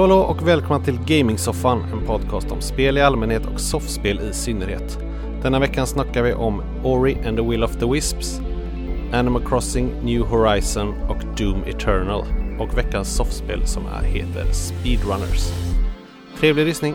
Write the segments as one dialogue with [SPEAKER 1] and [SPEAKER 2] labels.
[SPEAKER 1] Hallå hallå och välkomna till Gamingsoffan, en podcast om spel i allmänhet och soffspel i synnerhet. Denna veckan snackar vi om Ori and the Will of the Wisps, Animal Crossing, New Horizon och Doom Eternal. Och veckans soffspel som är heter Speedrunners. Trevlig lyssning!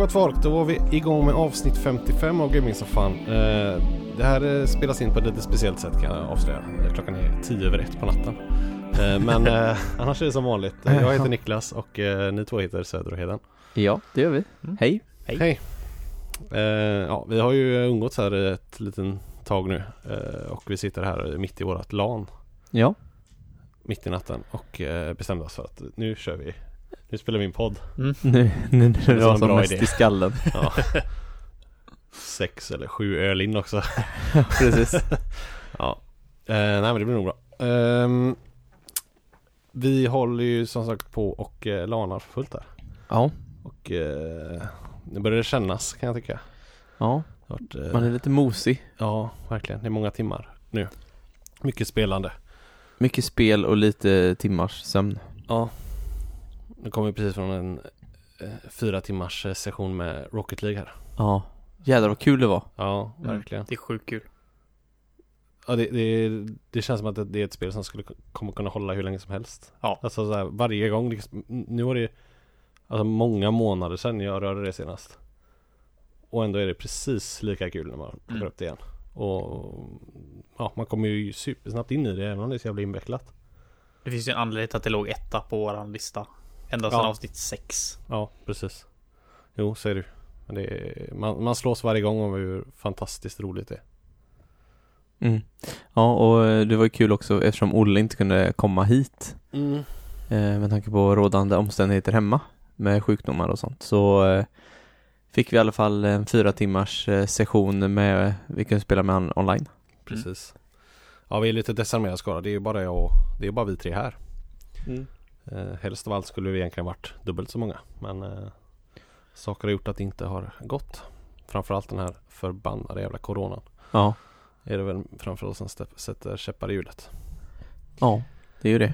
[SPEAKER 1] Gott folk, då var vi igång med avsnitt 55 av Gamingsoffan. Eh, det här eh, spelas in på ett lite speciellt sätt kan jag avslöja. Klockan är 10 över ett på natten. Eh, men eh, annars är det som vanligt. Jag heter Niklas och eh, ni två heter Söder och Heden.
[SPEAKER 2] Ja, det gör vi. Hej.
[SPEAKER 1] Hej! Eh, ja, vi har ju umgåtts här ett liten tag nu eh, och vi sitter här mitt i vårat LAN
[SPEAKER 2] Ja.
[SPEAKER 1] mitt i natten och eh, bestämde oss för att nu kör vi. Nu spelar vi in podd.
[SPEAKER 2] Nu, nu, nu
[SPEAKER 1] är
[SPEAKER 2] är det som
[SPEAKER 1] bra
[SPEAKER 2] mest
[SPEAKER 1] idé.
[SPEAKER 2] i skallen.
[SPEAKER 1] Ja. Sex eller sju öl in också.
[SPEAKER 2] Precis.
[SPEAKER 1] Ja, eh, nej men det blir nog bra. Ehm, vi håller ju som sagt på och eh, lanar för fullt där.
[SPEAKER 2] Ja.
[SPEAKER 1] Och eh, nu börjar det kännas kan jag tycka.
[SPEAKER 2] Ja,
[SPEAKER 1] varit, eh,
[SPEAKER 2] man är lite mosig.
[SPEAKER 1] Ja, verkligen. Det är många timmar nu. Mycket spelande.
[SPEAKER 2] Mycket spel och lite timmars sömn.
[SPEAKER 1] Ja. Nu kommer vi precis från en eh, fyra timmars eh, session med Rocket League här.
[SPEAKER 2] Ja. Jädrar vad kul det var.
[SPEAKER 1] Ja,
[SPEAKER 3] Mm.
[SPEAKER 1] verkligen.
[SPEAKER 3] Det är sjukt kul.
[SPEAKER 1] Ja, det, det, det känns som att det, det är ett spel som skulle k- kommer kunna hålla hur länge som helst.
[SPEAKER 3] Ja.
[SPEAKER 1] Alltså så här, varje gång. Liksom, nu var det alltså, många månader sedan jag rörde det senast. Och ändå är det precis lika kul när man plockar
[SPEAKER 3] Mm.
[SPEAKER 1] upp det igen. Och ja, man kommer ju supersnabbt in i det även om det är så jävla invecklat.
[SPEAKER 3] Det finns ju en anledning till att det låg etta på våran lista. Ända sedan
[SPEAKER 1] Ja.
[SPEAKER 3] avsnitt 6.
[SPEAKER 1] Ja, precis. Jo, så är det ju. Men det är, man, man slås varje gång om hur fantastiskt roligt det är.
[SPEAKER 2] Mm. Ja, och eh, det var ju kul också eftersom Olle inte kunde komma hit. Eh, med tanke på rådande omständigheter hemma. Med sjukdomar och sånt. Så eh, fick vi i alla fall en fyra timmars eh, session med, vi kunde spela med han online.
[SPEAKER 1] Precis. Ja, vi är lite desarmerad skara. Det är ju bara jag och, det är bara vi tre här. Eh, helst av allt skulle vi egentligen varit dubbelt så många. Men eh, saker har gjort att det inte har gått. Framförallt den här förbannade jävla coronan.
[SPEAKER 2] Ja.
[SPEAKER 1] Är det väl framförallt som sätter käppar i hjulet.
[SPEAKER 2] Ja, det är ju det.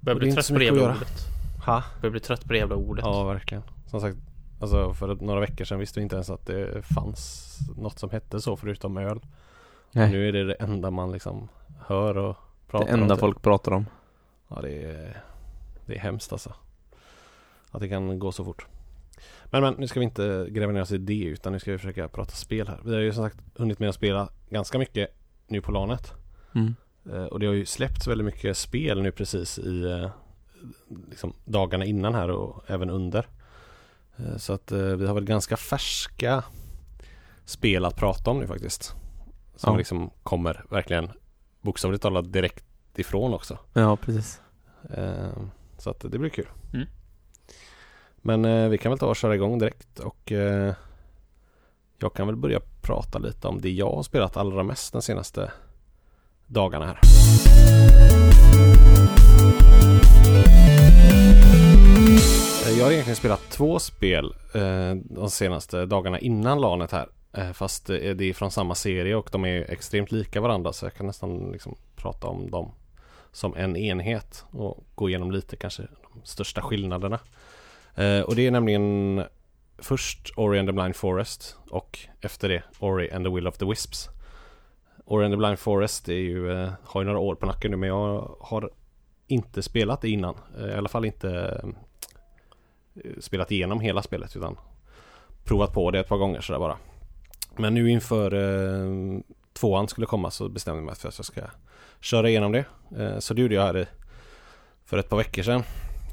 [SPEAKER 3] Börjar
[SPEAKER 1] Det är
[SPEAKER 3] bli trött på det jävla ordet.
[SPEAKER 1] Ha?
[SPEAKER 3] Börjar bli trött på det jävla ordet.
[SPEAKER 1] Ja, verkligen. Som sagt, alltså för några veckor sedan visste vi inte ens att det fanns något som hette så förutom öl.
[SPEAKER 2] Nej.
[SPEAKER 1] Nu är det det enda man liksom hör och pratar
[SPEAKER 2] Det
[SPEAKER 1] om.
[SPEAKER 2] enda
[SPEAKER 1] typ.
[SPEAKER 2] folk pratar om.
[SPEAKER 1] Ja, det är, det är hemskt alltså. Att det kan gå så fort. Men, men nu ska vi inte gräva ner oss i det utan nu ska vi försöka prata spel här. Vi har ju som sagt hunnit med att spela ganska mycket nu på LANet.
[SPEAKER 2] Mm.
[SPEAKER 1] Eh, och det har ju släppts väldigt mycket spel nu precis i eh, liksom dagarna innan här och även under. Eh, så att vi har väl ganska färska spel att prata om nu faktiskt. Som
[SPEAKER 2] Ja.
[SPEAKER 1] liksom kommer verkligen bokstavligt talat direkt ifrån också.
[SPEAKER 2] Ja, precis.
[SPEAKER 1] Så att det blir kul.
[SPEAKER 3] Mm.
[SPEAKER 1] Men eh, vi kan väl ta och köra igång direkt och eh, jag kan väl börja prata lite om det jag har spelat allra mest den senaste dagarna här. Eh, Jag har egentligen spelat två spel eh, de senaste dagarna innan LANet här. Eh, fast det är från samma serie och de är extremt lika varandra så jag kan nästan liksom prata om dem som en enhet och gå igenom lite kanske de största skillnaderna. Eh, och det är nämligen först Ori and the Blind Forest och efter det Ori and the Will of the Wisps. Ori and the Blind Forest är ju, eh, har ju några år på nacken nu men jag har inte spelat det innan. Eh, I alla fall inte eh, spelat igenom hela spelet utan provat på det ett par gånger sådär bara. Men nu inför eh, tvåan skulle komma så bestämde jag mig för att jag ska köra igenom det. Eh, Så det gjorde jag här för ett par veckor sedan.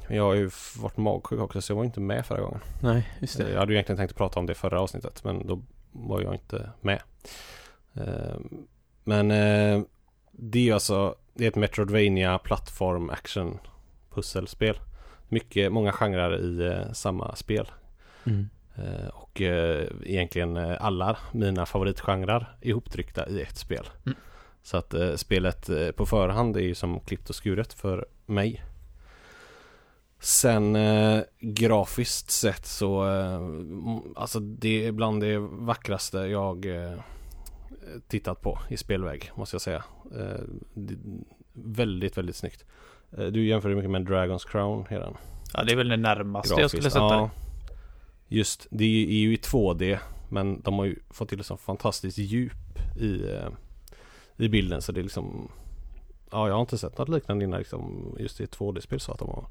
[SPEAKER 1] Jag har ju varit magsjuk också så jag var inte med förra gången.
[SPEAKER 2] Nej, just
[SPEAKER 1] Eh,
[SPEAKER 2] det.
[SPEAKER 1] Jag hade ju egentligen tänkt prata om det förra avsnittet men då var jag inte med. Eh, Men eh, det är ju alltså det är ett Metroidvania plattform action pusselspel. Mycket, många genrer i eh, samma spel.
[SPEAKER 2] Mm.
[SPEAKER 1] Eh, Och eh, egentligen eh, alla mina favoritgenrer ihoptryckta i ett spel.
[SPEAKER 3] Mm.
[SPEAKER 1] Så att eh, spelet eh, på förhand är ju som klippt och skuret för mig. Sen eh, grafiskt sett så, eh, alltså det är bland det vackraste jag eh, tittat på i spelväg måste jag säga. Eh, väldigt, väldigt snyggt. Du jämför mycket med Dragon's Crown redan.
[SPEAKER 3] Ja, det är väl det närmaste jag
[SPEAKER 1] Grafiskt.
[SPEAKER 3] skulle sätta
[SPEAKER 1] ja,
[SPEAKER 3] det.
[SPEAKER 1] Just, det är ju i 2D men de har ju fått till ett så fantastiskt djup i, i bilden så det är liksom Ja, jag har inte sett något liknande innan liksom just i ett 2D-spel så att de har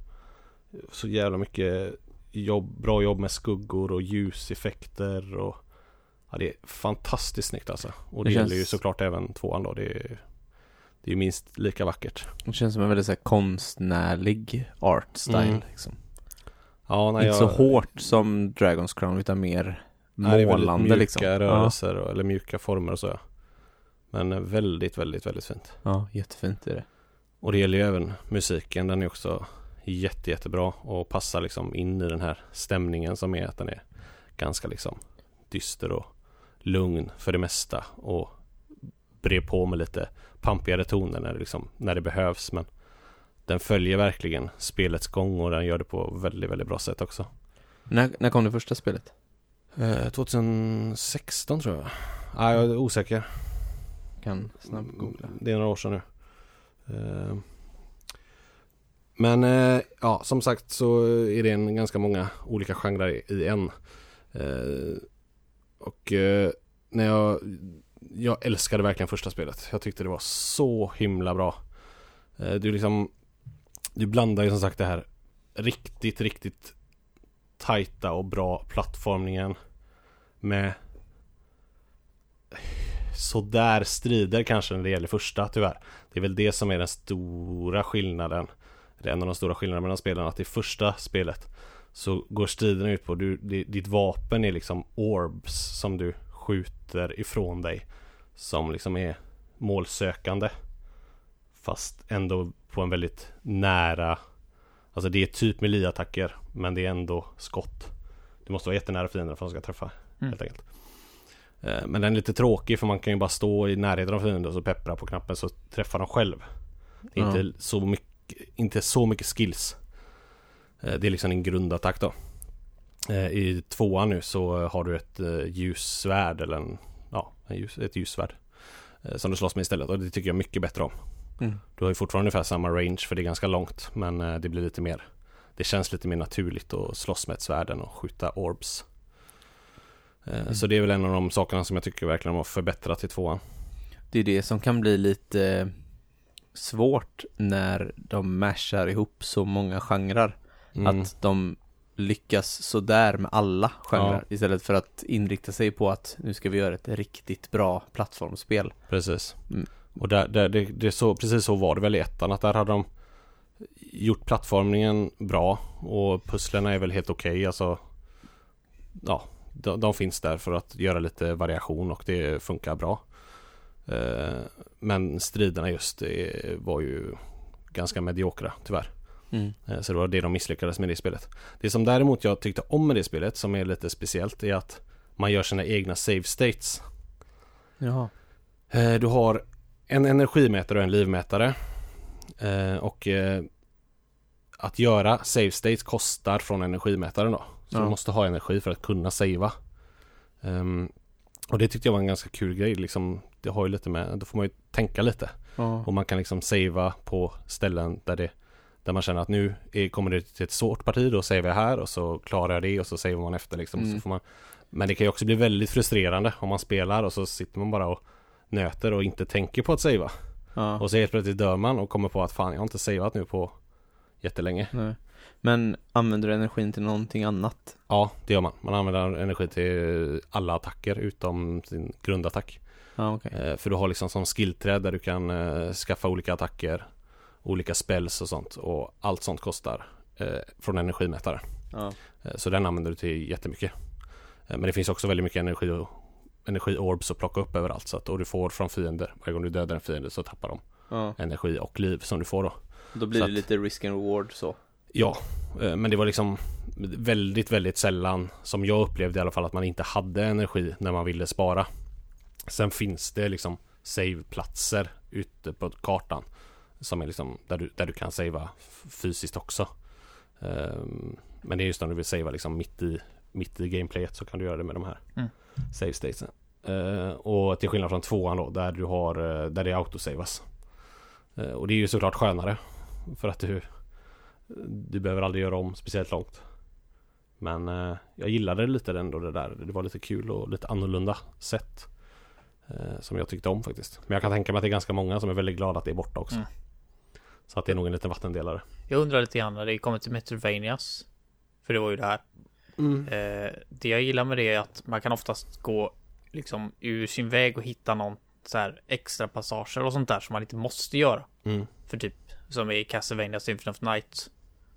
[SPEAKER 1] så jävla mycket jobb, bra jobb med skuggor och ljuseffekter och Ja, det är fantastiskt snyggt alltså. Och det,
[SPEAKER 2] Det känns-
[SPEAKER 1] gäller ju såklart även tvåan då. Det är, det är minst lika vackert.
[SPEAKER 2] Det känns som en väldigt så här, konstnärlig art style
[SPEAKER 1] Mm.
[SPEAKER 2] liksom.
[SPEAKER 1] Ja, när
[SPEAKER 2] Inte
[SPEAKER 1] jag,
[SPEAKER 2] så hårt som Dragon's Crown utan mer
[SPEAKER 1] Nej, det är
[SPEAKER 2] målande
[SPEAKER 1] mjuka
[SPEAKER 2] liksom.
[SPEAKER 1] rörelser och, eller mjuka former och så ja. Men eh, väldigt, väldigt, väldigt fint.
[SPEAKER 2] Ja, jättefint är det.
[SPEAKER 1] Och det gäller ju även musiken. Den är också jätte, jättebra och passar liksom in i den här stämningen som är att den är ganska liksom dyster och lugn för det mesta och brer på med lite pampigare toner när det, liksom, när det behövs. Men den följer verkligen spelets gång och den gör det på väldigt, väldigt bra sätt också.
[SPEAKER 2] När, när kom det första spelet?
[SPEAKER 1] Eh, 2016 tror jag. Ah, jag är osäker.
[SPEAKER 2] Kan snabbt googla.
[SPEAKER 1] Det är några år sedan nu. Eh, Men eh, ja, som sagt så är det en ganska många olika genrer i- en. Eh, Och eh, när jag Jag älskade verkligen första spelet. Jag tyckte det var så himla bra. Eh, du liksom Du blandar ju som sagt det här riktigt, riktigt tajta och bra plattformningen med sådär strider kanske när det gäller första tyvärr. Det är väl det som är den stora skillnaden. Det är en av de stora skillnaderna mellan spelen att i första spelet så går striden ut på du, di- ditt vapen är liksom orbs som du skjuter ifrån dig. Som liksom är målsökande. Fast ändå på en väldigt nära Alltså det är typ melee-attacker men det är ändå skott. Du måste vara jättenära fienden för att de ska träffa
[SPEAKER 3] Mm.
[SPEAKER 1] helt enkelt. Eh, Men den är lite tråkig för man kan ju bara stå i närheten av fienden och så peppra på knappen så träffar de själv. Det är
[SPEAKER 2] Ja.
[SPEAKER 1] inte, så mycket, inte så mycket skills. Eh, Det är liksom en grundattack då. Eh, I tvåan nu så har du ett ljussvärd eller en, ja, ett ljussvärd. Som du slåss med istället och det tycker jag mycket bättre om.
[SPEAKER 2] Mm.
[SPEAKER 1] Du har ju fortfarande ungefär samma range för det är ganska långt men det blir lite mer Det känns lite mer naturligt att slåss med ett svärd än att skjuta orbs.
[SPEAKER 2] Mm.
[SPEAKER 1] Så det är väl en av de sakerna som jag tycker verkligen har förbättrat i tvåan.
[SPEAKER 2] Det är det som kan bli lite svårt när de mashar ihop så många genrer.
[SPEAKER 1] Mm.
[SPEAKER 2] Att de lyckas sådär med alla genrer istället för att inrikta sig på att nu ska vi göra ett riktigt bra plattformsspel.
[SPEAKER 1] Precis.
[SPEAKER 2] Mm.
[SPEAKER 1] Och där, där, det, det är så, precis så var det väl i ettan att där hade de gjort plattformningen bra och pusslerna är väl helt okej alltså. Ja, de, de finns där för att göra lite variation och det funkar bra. Eh, men striderna just var ju ganska mediokra tyvärr.
[SPEAKER 2] Mm.
[SPEAKER 1] Eh, Så det var det de misslyckades med det spelet. Det som däremot jag tyckte om med det spelet som är lite speciellt är att man gör sina egna save states.
[SPEAKER 2] Jaha.
[SPEAKER 1] Eh, Du har en energimätare och en livmätare. Och att göra save states kostar från energimätaren då. Så
[SPEAKER 2] Ja.
[SPEAKER 1] du måste ha energi för att kunna savea. Ehm, Och det tyckte jag var en ganska kul grej liksom. Det har ju lite med, då får man ju tänka lite.
[SPEAKER 2] Ja.
[SPEAKER 1] Och man kan liksom savea på ställen där det där man känner att nu är, kommer det till ett svårt parti, då savear jag här och så klarar jag det och så savear man efter liksom.
[SPEAKER 2] Mm.
[SPEAKER 1] Så får man, men det kan ju också bli väldigt frustrerande om man spelar och så sitter man bara och nöter och inte tänker på att savea.
[SPEAKER 2] ja.
[SPEAKER 1] Och så helt plötsligt dör man och kommer på att fan jag har inte saveat nu på jättelänge.
[SPEAKER 2] Nej. Men använder du energin till någonting annat?
[SPEAKER 1] Ja, det gör man. Man använder energi till alla attacker utom sin grundattack.
[SPEAKER 2] Ja, okej.
[SPEAKER 1] Eh, För du har liksom som skillträd där du kan eh, skaffa olika attacker, olika spells och sånt. Och allt sånt kostar eh, från energimätaren.
[SPEAKER 2] Ja.
[SPEAKER 1] Eh, så den använder du till jättemycket. Men det finns också väldigt mycket energi energi-orbs att plocka upp överallt. Så att, och du får från fiender. Varje gång du dödar en fiende så tappar de
[SPEAKER 2] ja.
[SPEAKER 1] energi och liv som du får då.
[SPEAKER 2] Då blir
[SPEAKER 1] Så
[SPEAKER 2] det
[SPEAKER 1] att-
[SPEAKER 2] lite risk and reward så.
[SPEAKER 1] Ja, eh, men det var liksom väldigt, väldigt sällan som jag upplevde i alla fall att man inte hade energi när man ville spara. Sen finns det liksom saveplatser ute på kartan. Som är liksom där du, där du kan savea fysiskt också. Um, men det är just när du vill savea liksom mitt i, mitt i gameplayet så kan du göra det med de här
[SPEAKER 3] Mm.
[SPEAKER 1] save statesen. Uh, och till skillnad från tvåan då där du har, uh, där det autosavas. Och det är ju såklart skönare. För att du, du behöver aldrig göra om speciellt långt. Men uh, jag gillade lite ändå det där. Det var lite kul och lite annorlunda sätt. Uh, som jag tyckte om faktiskt. Men jag kan tänka mig att det är ganska många som är väldigt glada att det är borta också.
[SPEAKER 3] Mm.
[SPEAKER 1] Så att det är nog en liten vattendelare.
[SPEAKER 3] Jag undrar lite grann när det kommer till Metrovanias. För det var ju det här. Eh, det jag gillar med det är att man kan oftast gå liksom ur sin väg och hitta någon så här extra passager och sånt där som man inte måste göra.
[SPEAKER 1] Mm.
[SPEAKER 3] För typ som i Castlevania Symphony of Night.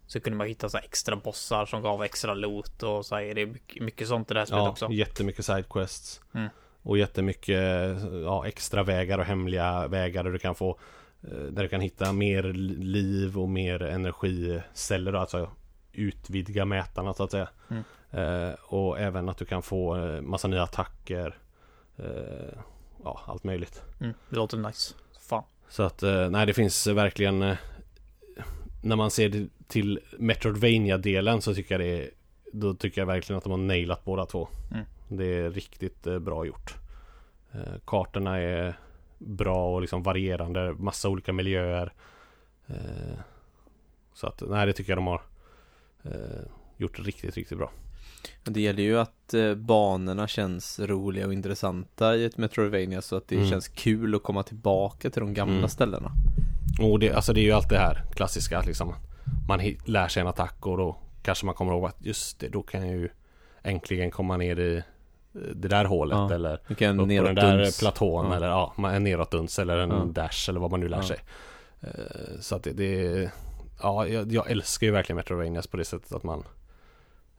[SPEAKER 3] Så kunde man hitta så extra bossar som gav extra loot och så här. Det är mycket, mycket sånt i det här spelet
[SPEAKER 1] Ja,
[SPEAKER 3] också.
[SPEAKER 1] jättemycket sidequests.
[SPEAKER 3] Mm.
[SPEAKER 1] Och jättemycket ja, extra vägar och hemliga vägar där du kan få eh, Där du kan hitta mer liv och mer energiceller alltså utvidga mätarna så att säga.
[SPEAKER 3] Mm.
[SPEAKER 1] Eh, och även att du kan få eh, massa nya attacker. Eh, ja, allt möjligt.
[SPEAKER 3] Mm, det låter nice. Fan.
[SPEAKER 1] Så att eh, nej det finns verkligen När man ser till Metroidvania-delen så tycker jag det är Då tycker jag verkligen att de har nailat båda två
[SPEAKER 3] Mm.
[SPEAKER 1] Det är riktigt eh, bra gjort eh, Kartorna är bra och liksom varierande Massa olika miljöer eh, Så att nej det tycker jag de har Gjort riktigt riktigt bra
[SPEAKER 2] Det gäller ju att banorna känns roliga och intressanta i ett Metroidvania så att det
[SPEAKER 1] Mm.
[SPEAKER 2] känns kul att komma tillbaka till de gamla
[SPEAKER 1] Mm.
[SPEAKER 2] ställena.
[SPEAKER 1] Och det, alltså det är ju allt det här klassiska liksom Man lär sig en attack och då kanske man kommer ihåg att just det, då kan jag ju äntligen komma ner i eh, det där hålet
[SPEAKER 2] Ja,
[SPEAKER 1] eller upp på den där
[SPEAKER 2] duns.
[SPEAKER 1] platån
[SPEAKER 2] Ja.
[SPEAKER 1] eller ja, en neråtduns eller en
[SPEAKER 2] Ja.
[SPEAKER 1] dash eller vad man nu lär sig. Eh, Så att det, det ja, jag, jag älskar ju verkligen Metroidvanias på det sättet att man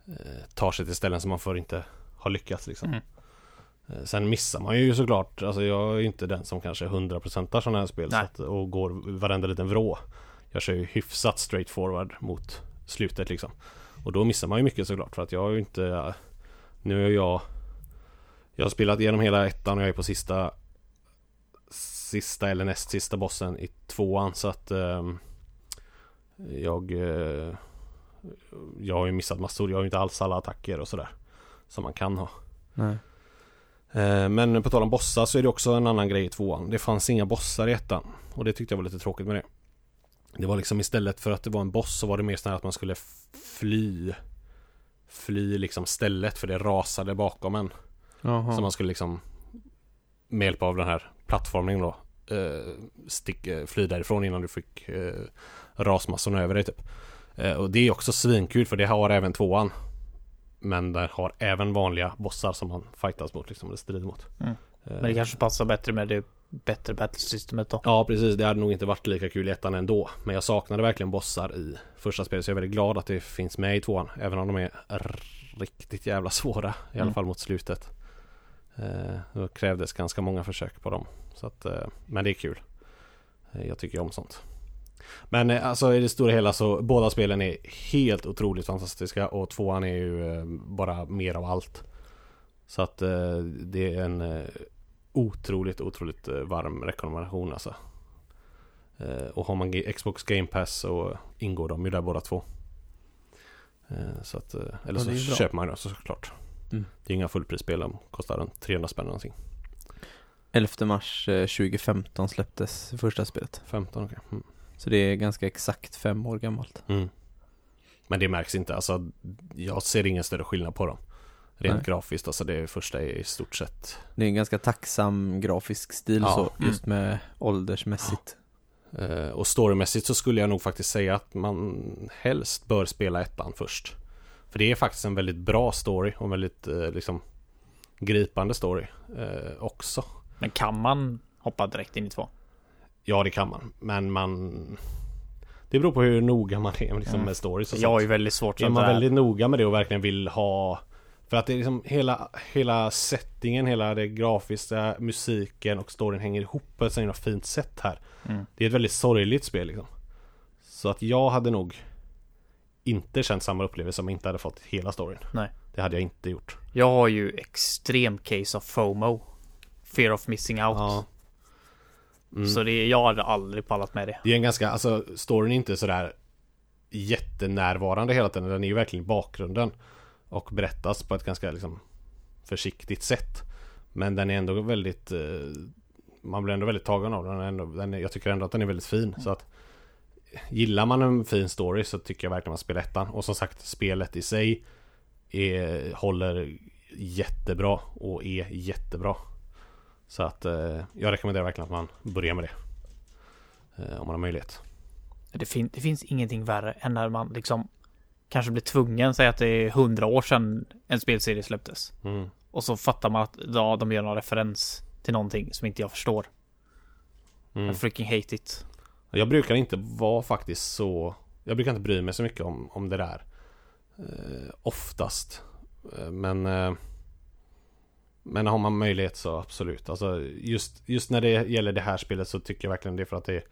[SPEAKER 1] eh, tar sig till ställen som man förr inte har lyckats liksom.
[SPEAKER 3] Mm.
[SPEAKER 1] Eh, Sen missar man ju såklart, alltså jag är inte den som kanske 100% sådana här spel att, och går varenda liten vrå. Jag kör ju hyfsat straight forward mot slutet liksom. Och då missar man ju mycket såklart för att jag har ju inte Nu är jag Jag har spelat igenom hela ettan och jag är på sista Sista eller näst sista bossen i tvåan så att ehm, Jag eh, Jag har ju missat massor, jag har ju inte alls alla attacker och sådär Som man kan ha
[SPEAKER 2] Nej.
[SPEAKER 1] Eh, Men på tal om bossar så är det också en annan grej i tvåan. Det fanns inga bossar i ettan. Och det tyckte jag var lite tråkigt med det. Det var liksom istället för att det var en boss så var det mer så här att man skulle fly. Fly liksom stället för det rasade bakom en.
[SPEAKER 2] Jaha.
[SPEAKER 1] Så man skulle liksom med hjälp av den här plattformningen då eh, stick, eh, fly därifrån innan du fick eh, rasmassorna över dig typ. Och det är också svinkul för det har även tvåan. Men det har även vanliga bossar som man fightas mot liksom, eller strider mot.
[SPEAKER 3] Mm.
[SPEAKER 1] Eh,
[SPEAKER 3] Men det kanske passar bättre med det bättre battlesystemet då.
[SPEAKER 1] Ja precis, det hade nog inte varit lika kul i ettan ändå. Men jag saknade verkligen bossar i första spelet så jag är väldigt glad att det finns med i tvåan. Även om de är riktigt jävla svåra. I alla
[SPEAKER 3] Mm.
[SPEAKER 1] fall mot slutet. Eh, det krävdes ganska många försök på dem. Så att, eh, men det är kul. Eh, jag tycker om sånt. Men eh, alltså i det stora hela så båda spelen är helt otroligt fantastiska och tvåan är ju eh, bara mer av allt. Så att eh, det är en otroligt, otroligt varm rekommendation alltså. Och har man Xbox Game Pass så ingår de ju där båda två. Så att, eller
[SPEAKER 2] Ja,
[SPEAKER 1] så
[SPEAKER 2] bra.
[SPEAKER 1] köper man dem såklart.
[SPEAKER 2] Mm.
[SPEAKER 1] Det är inga fullprisspel, de kostar en 300 spänn någonting.
[SPEAKER 2] 11 mars eh, 2015 släpptes första spelet.
[SPEAKER 1] 15 okej. Mm.
[SPEAKER 2] Så det är ganska exakt fem år gammalt.
[SPEAKER 1] Mm. Men det märks inte, alltså jag ser ingen större skillnad på dem. Rent
[SPEAKER 2] Nej.
[SPEAKER 1] grafiskt, alltså det första är i stort sett
[SPEAKER 2] Det är en ganska tacksam grafisk stil
[SPEAKER 1] Ja.
[SPEAKER 2] så, just med åldersmässigt.
[SPEAKER 1] Eh, Och storymässigt så skulle jag nog faktiskt säga att man helst bör spela ettan först. För det är faktiskt en väldigt bra story och en väldigt eh, liksom gripande story eh, också.
[SPEAKER 3] Men kan man hoppa direkt in i två?
[SPEAKER 1] Ja det kan man, men man Det beror på hur noga man är liksom,
[SPEAKER 3] Mm.
[SPEAKER 1] med stories och
[SPEAKER 3] Jag är
[SPEAKER 1] sånt.
[SPEAKER 3] ju väldigt svårt
[SPEAKER 1] Är man
[SPEAKER 3] där.
[SPEAKER 1] väldigt noga med det och verkligen vill ha För att det är liksom hela, hela settingen, hela det grafiska, musiken och storyn hänger ihop på ett så fint sätt här.
[SPEAKER 3] Mm.
[SPEAKER 1] Det är ett väldigt sorgligt spel liksom. Så att jag hade nog inte känt samma upplevelse om jag inte hade fått hela storyn.
[SPEAKER 3] Nej.
[SPEAKER 1] Det hade jag inte gjort.
[SPEAKER 3] Jag har ju extrem case of FOMO. Fear of missing out.
[SPEAKER 1] Ja.
[SPEAKER 3] Mm. Så det, jag hade aldrig pallat med det.
[SPEAKER 1] Det är en ganska, alltså storyn är inte sådär jättenärvarande hela tiden. Den är ju verkligen i bakgrunden. Och berättas på ett ganska liksom försiktigt sätt. Men den är ändå väldigt eh, Man blir ändå väldigt tagen av den. Ändå, den är, jag tycker ändå att den är väldigt fin. Så att Gillar man en fin story så tycker jag verkligen man spelar ettan. Och som sagt spelet i sig är, håller jättebra och är jättebra. Så att eh, jag rekommenderar verkligen att man börjar med det. Eh, om man har möjlighet.
[SPEAKER 3] Det, fin det finns ingenting värre än när man liksom kanske blir tvungen, säga att det är hundra år sedan en spelserie släpptes. Mm. Och så fattar man att ja, de gör någon referens till någonting som inte jag förstår. Mm. I freaking hate it.
[SPEAKER 1] Jag brukar inte vara faktiskt så Jag brukar inte bry mig så mycket om, om det där eh, Oftast eh, Men eh, Men har man möjlighet så absolut Alltså just, just när det gäller det här spelet så tycker jag verkligen det för att det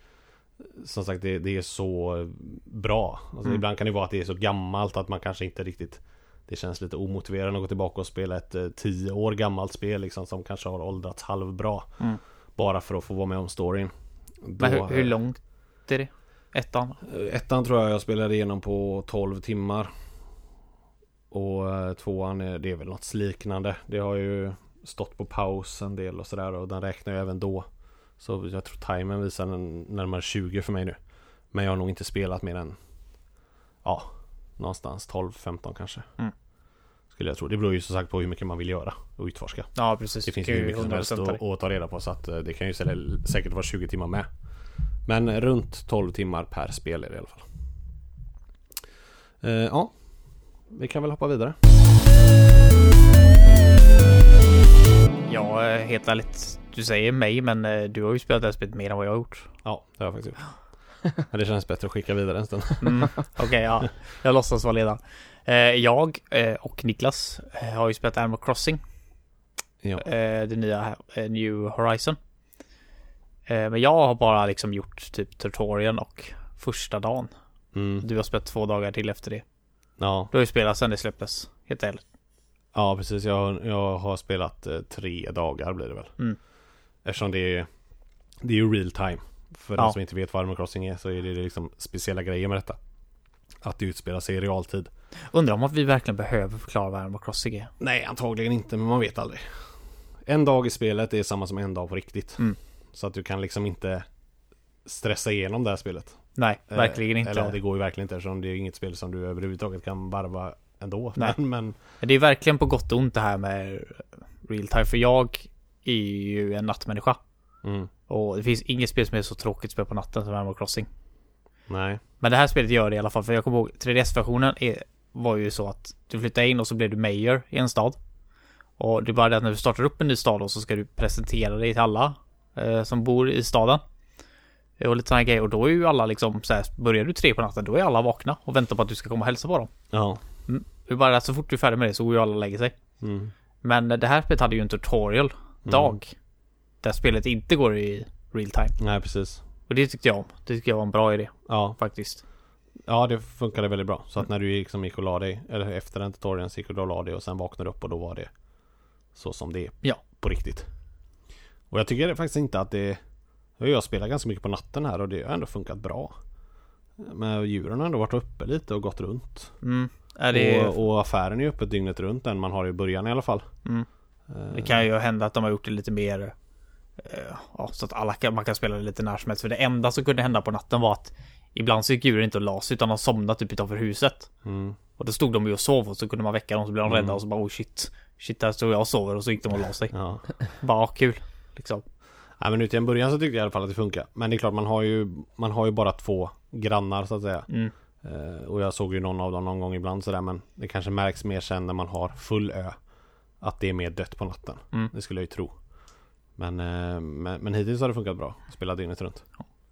[SPEAKER 1] Som sagt det, det är så bra alltså, mm. Ibland kan det vara att det är så gammalt att man kanske inte riktigt Det känns lite omotiverande att gå tillbaka och spela ett eh, tio år gammalt spel liksom Som kanske har åldrats halvbra mm. Bara för att få vara med om storyn
[SPEAKER 3] Då, Men hur, hur långt är det? Ettan?
[SPEAKER 1] Ettan tror jag jag spelade igenom på 12 timmar. Och eh, tvåan är, det är väl något liknande. Det har ju stått på paus en del och sådär och den räknar jag även då. Så jag tror timern visar närmare 20 för mig nu. Men jag har nog inte spelat mer än Ja Någonstans 12-15 kanske mm. Skulle jag tro. Det beror ju som sagt på hur mycket man vill göra och utforska.
[SPEAKER 3] Ja precis.
[SPEAKER 1] Det finns ju hur mycket som helst att, att ta reda på så att eh, det kan ju säkert vara 20 timmar med. Men runt 12 timmar per spel är det i alla fall. Eh, ja, vi kan väl hoppa vidare.
[SPEAKER 3] Ja, eh, helt ärligt. Du säger mig, men eh, du har ju spelat det här spelet mer än vad jag har gjort.
[SPEAKER 1] Ja, det har jag faktiskt gjort. Men det känns bättre att skicka vidare en stund.
[SPEAKER 3] Mm, Okej, okay, ja. Jag låtsas vara ledaren. Jag och Niklas har ju spelat Animal Crossing. Ja. Det nya New Horizon. Eh, men jag har bara liksom gjort typ tutorialen och första dagen. Mm. Du har spelat två dagar till efter det. Ja. Du har ju spelat sen det släpptes, helt ärligt.
[SPEAKER 1] Ja, precis. Jag, jag har spelat eh, tre dagar blir det väl. Mm. Eftersom det är, det är ju real time. För ja. de som inte vet vad Animal Crossing är så är det liksom speciella grejer med detta. Att det utspelar sig i realtid.
[SPEAKER 3] Undrar om att vi verkligen behöver förklara vad Animal Crossing är?
[SPEAKER 1] Nej, antagligen inte, men man vet aldrig. En dag i spelet är samma som en dag på riktigt. Mm. Så att du kan liksom inte stressa igenom det här spelet.
[SPEAKER 3] Nej, eh, verkligen inte.
[SPEAKER 1] Eller det går ju verkligen inte eftersom det är inget spel som du överhuvudtaget kan varva ändå. Nej. Men, men...
[SPEAKER 3] Det är verkligen på gott och ont det här med real time. För jag är ju en nattmänniska. Mm. Och det finns inget spel som är så tråkigt spel på natten som Animal Crossing.
[SPEAKER 1] Nej.
[SPEAKER 3] Men det här spelet gör det i alla fall. För jag kommer ihåg 3DS-versionen var ju så att du flyttade in och så blev du mayor i en stad. Och det är bara det att när du startar upp en ny stad och så ska du presentera dig till alla eh, som bor i staden. Och lite sådana grejer. Och då är ju alla liksom så här, börjar du tre på natten då är alla vakna och väntar på att du ska komma och hälsa på dem. Ja. Mm. Det är bara så fort du är färdig med det så går ju alla och lägger sig. Mm. Men det här spelet hade ju en tutorial dag. Mm. Där spelet inte går i real time.
[SPEAKER 1] Nej precis.
[SPEAKER 3] Och det tyckte jag om. Det tyckte jag var en bra idé. Ja. Faktiskt.
[SPEAKER 1] Ja det funkade väldigt bra. Så att när du liksom gick och la dig, eller efter den tutorialen så gick du och la dig och sen vaknade du upp och då var det så som det är. Ja. På riktigt. Och jag tycker faktiskt inte att det Jag spelar ganska mycket på natten här och det har ändå funkat bra Men djuren har ändå varit uppe lite och gått runt mm. det... och, och, affären är öppet dygnet runt än man har i början i alla fall mm.
[SPEAKER 3] Eh. Det kan ju hända att de har gjort det lite mer eh, Ja, så att alla kan, man kan spela det lite när som helst. För det enda som kunde hända på natten var att Ibland så gick djuren inte och la sig utan de somnade typ utanför huset. Mm. Och då stod de ju och sov och så kunde man väcka dem så blev de rädda mm. och så bara oh shit. Shit där står jag och sover och så gick de och la sig. Ja. Bara kul. Liksom.
[SPEAKER 1] Ja, men en början så tyckte jag i alla fall att det funkar. Men det är klart man har ju Man har ju bara två grannar så att säga. Mm. Uh, och jag såg ju någon av dem någon gång ibland sådär men Det kanske märks mer sen när man har full ö. Att det är mer dött på natten. Mm. Det skulle jag ju tro. Men, uh, men, men hittills har det funkat bra. Spela dygnet runt.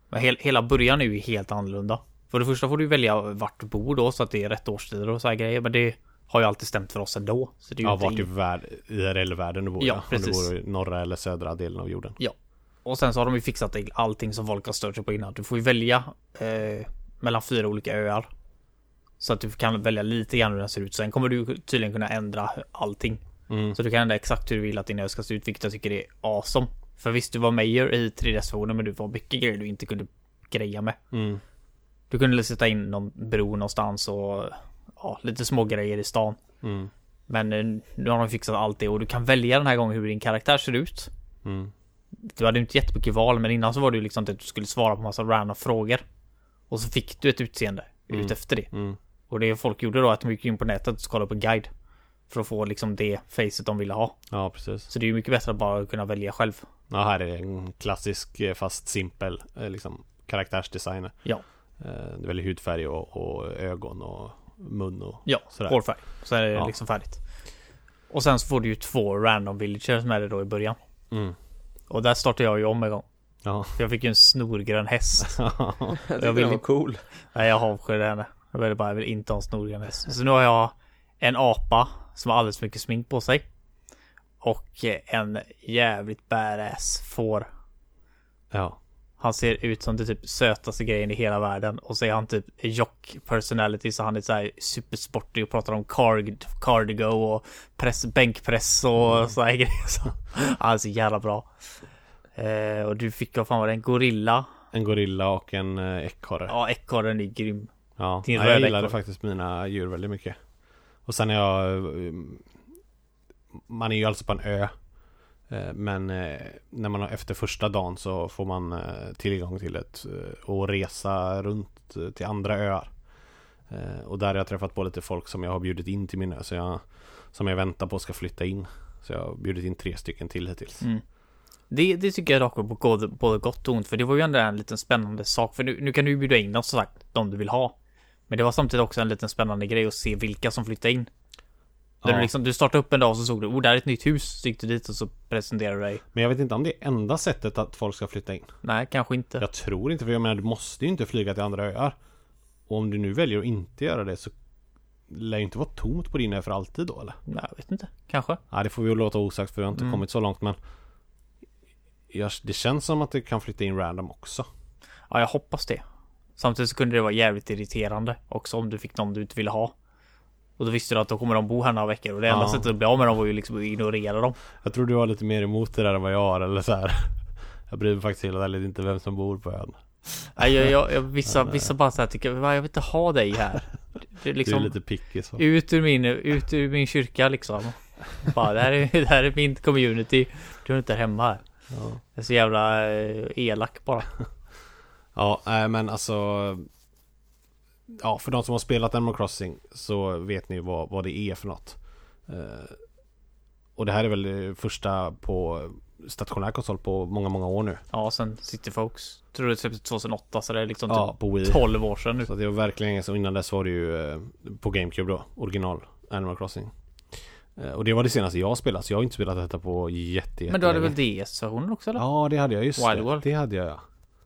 [SPEAKER 3] Men hel, hela början är ju helt annorlunda. För det första får du välja vart du bor då så att det är rätt årstider och så här grejer. Men det har ju alltid stämt för oss ändå.
[SPEAKER 1] Så det är ja, vart i värld, IRL-världen du bor. Ja, precis. Om du bor i norra eller södra delen av jorden.
[SPEAKER 3] Ja. Och sen så har de ju fixat allting som folk har stört sig på innan. Du får ju välja eh, mellan fyra olika öar. Så att du kan välja lite grann hur den ser ut. Sen kommer du tydligen kunna ändra allting. Mm. Så du kan ändra exakt hur du vill att din ö ska se ut, vilket jag tycker är awesome. För visst, du var mayor i 3DS-versionen men du var mycket grejer du inte kunde greja med.
[SPEAKER 1] Mm.
[SPEAKER 3] Du kunde sätta in någon bro någonstans och ja, lite små grejer i stan.
[SPEAKER 1] Mm.
[SPEAKER 3] Men eh, nu har de fixat allt det och du kan välja den här gången hur din karaktär ser ut. Du hade inte jättemycket val men innan så var det ju liksom att du skulle svara på massa random frågor. Och så fick du ett utseende
[SPEAKER 1] Mm.
[SPEAKER 3] ut efter det.
[SPEAKER 1] Mm.
[SPEAKER 3] Och det folk gjorde då att de gick in på nätet och kollade på en guide. För att få liksom det facet de ville ha.
[SPEAKER 1] Ja, precis.
[SPEAKER 3] Så det är ju mycket bättre att bara kunna välja själv.
[SPEAKER 1] Ja, här är en klassisk eh, fast simpel eh, liksom karaktärsdesign.
[SPEAKER 3] Ja.
[SPEAKER 1] Eh, Du väljer hudfärg och, och ögon och mun och
[SPEAKER 3] Ja,
[SPEAKER 1] sådär.
[SPEAKER 3] hårfärg. Så är det
[SPEAKER 1] Ja.
[SPEAKER 3] liksom färdigt. Och sen så får du ju två random villagers med det då i början.
[SPEAKER 1] Mm.
[SPEAKER 3] Och där startade jag ju om en gång.
[SPEAKER 1] Ja.
[SPEAKER 3] Jag fick ju en snorgrön häst.
[SPEAKER 2] Jag
[SPEAKER 3] vill-
[SPEAKER 2] vill cool.
[SPEAKER 3] Nej jag avskyr henne. Jag vill bara, jag vill inte ha en snorgrön häst. Så nu har jag en apa som har alldeles för mycket smink på sig. Och en jävligt badass får.
[SPEAKER 1] ja.
[SPEAKER 3] Han ser ut som det typ sötaste grejen i hela världen. Och så är han typ jock personality så han är så här supersportig och pratar om card, cardigo och press, bänkpress och så här grejer. Så, han är så jävla bra. Eh, och du fick, vad fan var det, en gorilla?
[SPEAKER 1] En gorilla och en eh, ekorre.
[SPEAKER 3] Ja, ekorren är grym.
[SPEAKER 1] Ja,
[SPEAKER 3] Din
[SPEAKER 1] jag gillade
[SPEAKER 3] ekorre.
[SPEAKER 1] faktiskt mina djur väldigt mycket. Och sen är jag... eh, Man är ju alltså på en ö. Eh, men eh, när man har efter första dagen så får man eh, tillgång till ett och resa runt till andra öar. Och där har jag träffat på lite folk som jag har bjudit in till min ö. Så jag, som jag väntar på ska flytta in. Så jag har bjudit in tre stycken till hittills.
[SPEAKER 3] Mm. Det, det tycker jag dock på både, både gott och ont för det var ju ändå en liten spännande sak för nu, nu kan du ju bjuda in dem som sagt, de du vill ha. Men det var samtidigt också en liten spännande grej att se vilka som flyttar in. Där
[SPEAKER 1] Ja.
[SPEAKER 3] du, liksom, du startade upp en dag och så såg du, oh där är ett nytt hus. Så gick du dit och så presenterade du dig.
[SPEAKER 1] Men jag vet inte om det är enda sättet att folk ska flytta in.
[SPEAKER 3] Nej, kanske inte.
[SPEAKER 1] Jag tror inte, för jag menar du måste ju inte flyga till andra öar. Och om du nu väljer att inte göra det så lär ju inte vara tomt på din ö för alltid då eller?
[SPEAKER 3] Nej, jag vet inte. Kanske.
[SPEAKER 1] Ja det får vi ju låta osagt för vi har inte
[SPEAKER 3] Mm.
[SPEAKER 1] kommit så långt men jag, Det känns som att det kan flytta in random också.
[SPEAKER 3] Ja, jag hoppas det. Samtidigt så kunde det vara jävligt irriterande också om du fick någon du inte ville ha. Och då visste du att då kommer de bo här några veckor och det enda
[SPEAKER 1] Ja.
[SPEAKER 3] sättet att bli av med dem var ju liksom att ignorera dem.
[SPEAKER 1] Jag tror du har lite mer emot det där än vad jag har eller så här. Jag bryr mig faktiskt helt ärligt inte vem som bor på ön.
[SPEAKER 3] Nej, jag, jag, jag, vissa, vissa bara så här tycker, "Va, jag vill inte ha dig här. Det är
[SPEAKER 1] Du
[SPEAKER 3] liksom,
[SPEAKER 1] är lite picky så.
[SPEAKER 3] ut ur min, ut ur min kyrka liksom. Bara, det här är, det här är min community. Du är inte hemma här.
[SPEAKER 1] Ja,
[SPEAKER 3] Jag är så jävla eh, elak bara.
[SPEAKER 1] ja nej, men alltså Ja, för de som har spelat Animal Crossing så vet ni vad, vad det är för något. Eh, och det här är väl det första på stationär konsol på många, många år nu.
[SPEAKER 3] Ja, sen City Folks. Tror det släpptes 2008 så det är liksom
[SPEAKER 1] Ja,
[SPEAKER 3] typ
[SPEAKER 1] på Wii.
[SPEAKER 3] 12 år sedan nu.
[SPEAKER 1] Så det var verkligen sedan. Innan dess var det ju eh, på GameCube då. Original Animal Crossing. Eh, och det var det senaste jag spelat. Så jag har inte spelat detta på jätte,
[SPEAKER 3] Men du hade väl DS-versionen också eller?
[SPEAKER 1] Ja, det hade jag. Just
[SPEAKER 3] Wild
[SPEAKER 1] det.
[SPEAKER 3] World.
[SPEAKER 1] Det hade jag ja.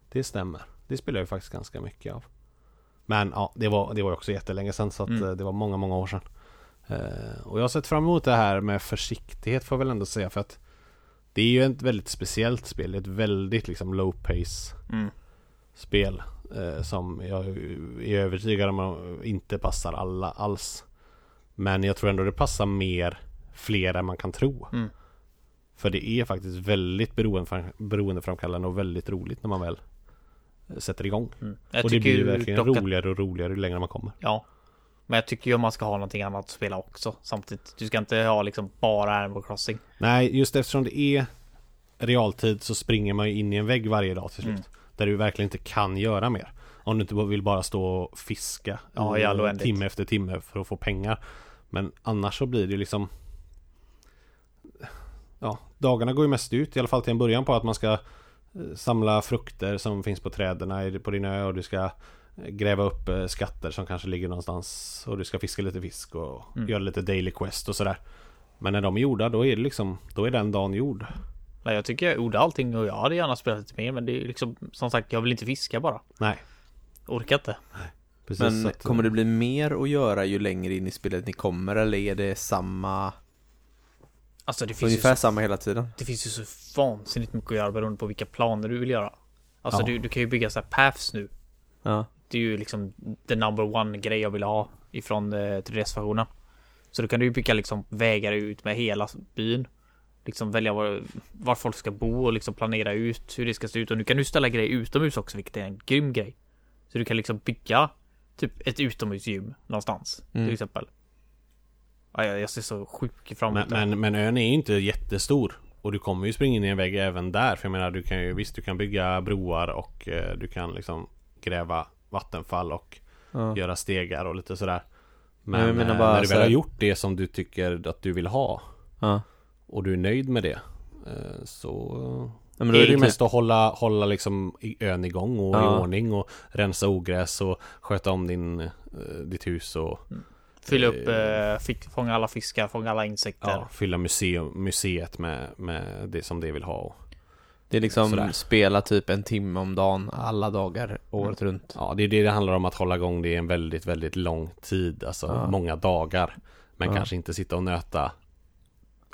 [SPEAKER 1] Det stämmer. Det spelade jag faktiskt ganska mycket av. Men ja, det var, det var också jättelänge sedan. Så att
[SPEAKER 3] Mm.
[SPEAKER 1] eh, det var många, många år sedan. Eh, och jag har sett fram emot det här med försiktighet får jag väl ändå säga. För att det är ju ett väldigt speciellt spel. Ett väldigt liksom low pace
[SPEAKER 3] Mm.
[SPEAKER 1] spel eh, som jag är övertygad om inte passar alla alls. Men jag tror ändå det passar mer fler än man kan tro.
[SPEAKER 3] Mm.
[SPEAKER 1] För det är faktiskt väldigt beroendefram- beroendeframkallande och väldigt roligt när man väl sätter igång.
[SPEAKER 3] Mm.
[SPEAKER 1] Och det blir
[SPEAKER 3] ju
[SPEAKER 1] verkligen
[SPEAKER 3] dock att-
[SPEAKER 1] roligare och roligare ju längre man kommer.
[SPEAKER 3] Ja. Men jag tycker ju man ska ha någonting annat att spela också samtidigt. Du ska inte ha liksom bara Animal Crossing.
[SPEAKER 1] Nej, just eftersom det är realtid så springer man ju in i en vägg varje dag till slut.
[SPEAKER 3] Mm.
[SPEAKER 1] Där du verkligen inte kan göra mer. Om du inte vill bara stå och fiska
[SPEAKER 3] Ja,
[SPEAKER 1] timme efter timme för att få pengar. Men annars så blir det liksom Ja, dagarna går ju mest ut i alla fall till en början på att man ska samla frukter som finns på träden i- på din ö och du ska eh, gräva upp eh, skatter som kanske ligger någonstans och du ska fiska lite fisk och
[SPEAKER 3] Mm.
[SPEAKER 1] göra lite daily quest och sådär. Men när de är gjorda då är det liksom Då är den dagen gjord
[SPEAKER 3] Nej, jag tycker jag gjorde allting och jag hade gärna spelat lite mer men det är liksom som sagt jag vill inte fiska bara.
[SPEAKER 1] Nej
[SPEAKER 3] Orkar inte.
[SPEAKER 1] precis
[SPEAKER 2] Men
[SPEAKER 1] att,
[SPEAKER 2] kommer det bli mer att göra ju längre in i spelet ni kommer eller är det samma,
[SPEAKER 3] Alltså det finns, ju
[SPEAKER 2] ungefär
[SPEAKER 3] så,
[SPEAKER 2] samma hela tiden?
[SPEAKER 3] det finns ju så vansinnigt mycket att göra beroende på vilka planer du vill göra. Alltså
[SPEAKER 1] Ja.
[SPEAKER 3] du, du kan ju bygga så här paths nu.
[SPEAKER 2] Ja.
[SPEAKER 3] Det är ju liksom the number one grej jag vill ha ifrån eh, 3DS-versionen. Så då kan du ju bygga liksom vägar ut med hela byn. Liksom välja var, var folk ska bo och liksom planera ut hur det ska se ut. Och nu kan du ställa grejer utomhus också, vilket är en grym grej. Så du kan liksom bygga typ ett utomhusgym någonstans,
[SPEAKER 2] Mm.
[SPEAKER 3] till exempel. Ja, jag, jag ser så sjukt fram
[SPEAKER 1] Men,
[SPEAKER 3] emot det.
[SPEAKER 1] men, men ön är ju inte jättestor. Och du kommer ju springa in i en vägg även där. För jag menar, du kan ju visst du kan bygga broar och eh, du kan liksom gräva vattenfall och
[SPEAKER 2] Ja.
[SPEAKER 1] göra stegar och lite sådär. Men
[SPEAKER 2] Men jag menar
[SPEAKER 1] eh,
[SPEAKER 2] bara
[SPEAKER 1] när du väl har gjort det som du tycker att du vill ha
[SPEAKER 2] Ja.
[SPEAKER 1] och du är nöjd med det eh, så
[SPEAKER 2] Ja, men
[SPEAKER 1] är
[SPEAKER 2] då
[SPEAKER 1] det
[SPEAKER 2] är
[SPEAKER 1] ju
[SPEAKER 2] det
[SPEAKER 1] mest att hålla, hålla liksom i- ön igång och
[SPEAKER 2] Ja.
[SPEAKER 1] i ordning och rensa ogräs och sköta om din, eh, ditt hus och
[SPEAKER 3] Fylla upp,
[SPEAKER 1] eh,
[SPEAKER 3] fick, fånga alla fiskar, fånga alla insekter.
[SPEAKER 1] ja, fylla museum, museet med, med det som det vill ha. Och,
[SPEAKER 2] Det är liksom
[SPEAKER 1] Sådär.
[SPEAKER 2] spela typ en timme om dagen alla dagar året runt.
[SPEAKER 1] ja, det är det det handlar om att hålla igång det i en väldigt, väldigt lång tid. Alltså
[SPEAKER 2] Ja.
[SPEAKER 1] många dagar. Men
[SPEAKER 2] Ja.
[SPEAKER 1] kanske inte sitta och nöta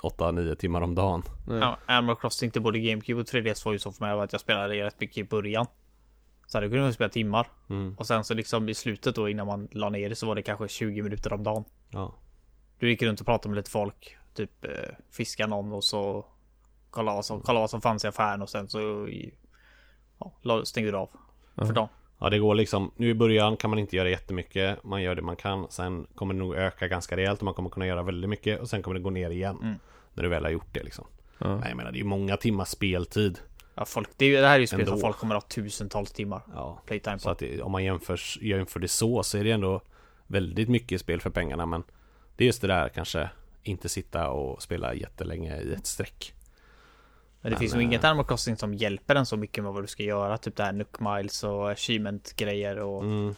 [SPEAKER 1] 8-9 timmar om dagen.
[SPEAKER 2] Nej.
[SPEAKER 3] Ja, Animal Crossing till både GameCube och 3DS var ju så för mig att jag spelade det rätt mycket i början. Så hade jag kunnat spela timmar.
[SPEAKER 1] Mm.
[SPEAKER 3] Och sen så liksom i slutet då innan man la ner det så var det kanske 20 minuter om dagen.
[SPEAKER 1] Ja.
[SPEAKER 3] Du gick runt och pratade med lite folk. Typ eh, fiska någon och så kolla vad som, kolla vad som fanns i affären och sen så ja, stängde du av
[SPEAKER 2] Ja.
[SPEAKER 3] för dagen.
[SPEAKER 1] Ja det går liksom, nu i början kan man inte göra jättemycket Man gör det man kan Sen kommer det nog öka ganska rejält och man kommer kunna göra väldigt mycket Och sen kommer det gå ner igen
[SPEAKER 3] Mm.
[SPEAKER 1] När du väl har gjort det liksom
[SPEAKER 2] Ja.
[SPEAKER 1] Nej jag menar det är ju många timmars speltid
[SPEAKER 3] Ja, folk, det, är ju- det här är ju spel som folk kommer att ha tusentals timmar
[SPEAKER 1] Ja
[SPEAKER 3] playtime
[SPEAKER 1] Så
[SPEAKER 3] på.
[SPEAKER 1] att det, om man jämför, jämför det så så är det ändå Väldigt mycket spel för pengarna men Det är just det där kanske Inte sitta och spela jättelänge i ett streck
[SPEAKER 3] Men det
[SPEAKER 1] men,
[SPEAKER 3] finns nog
[SPEAKER 1] eh,
[SPEAKER 3] inget Animal Crossing som hjälper en så mycket med vad du ska göra. Typ det här Nook Miles och achievement grejer och
[SPEAKER 1] mm.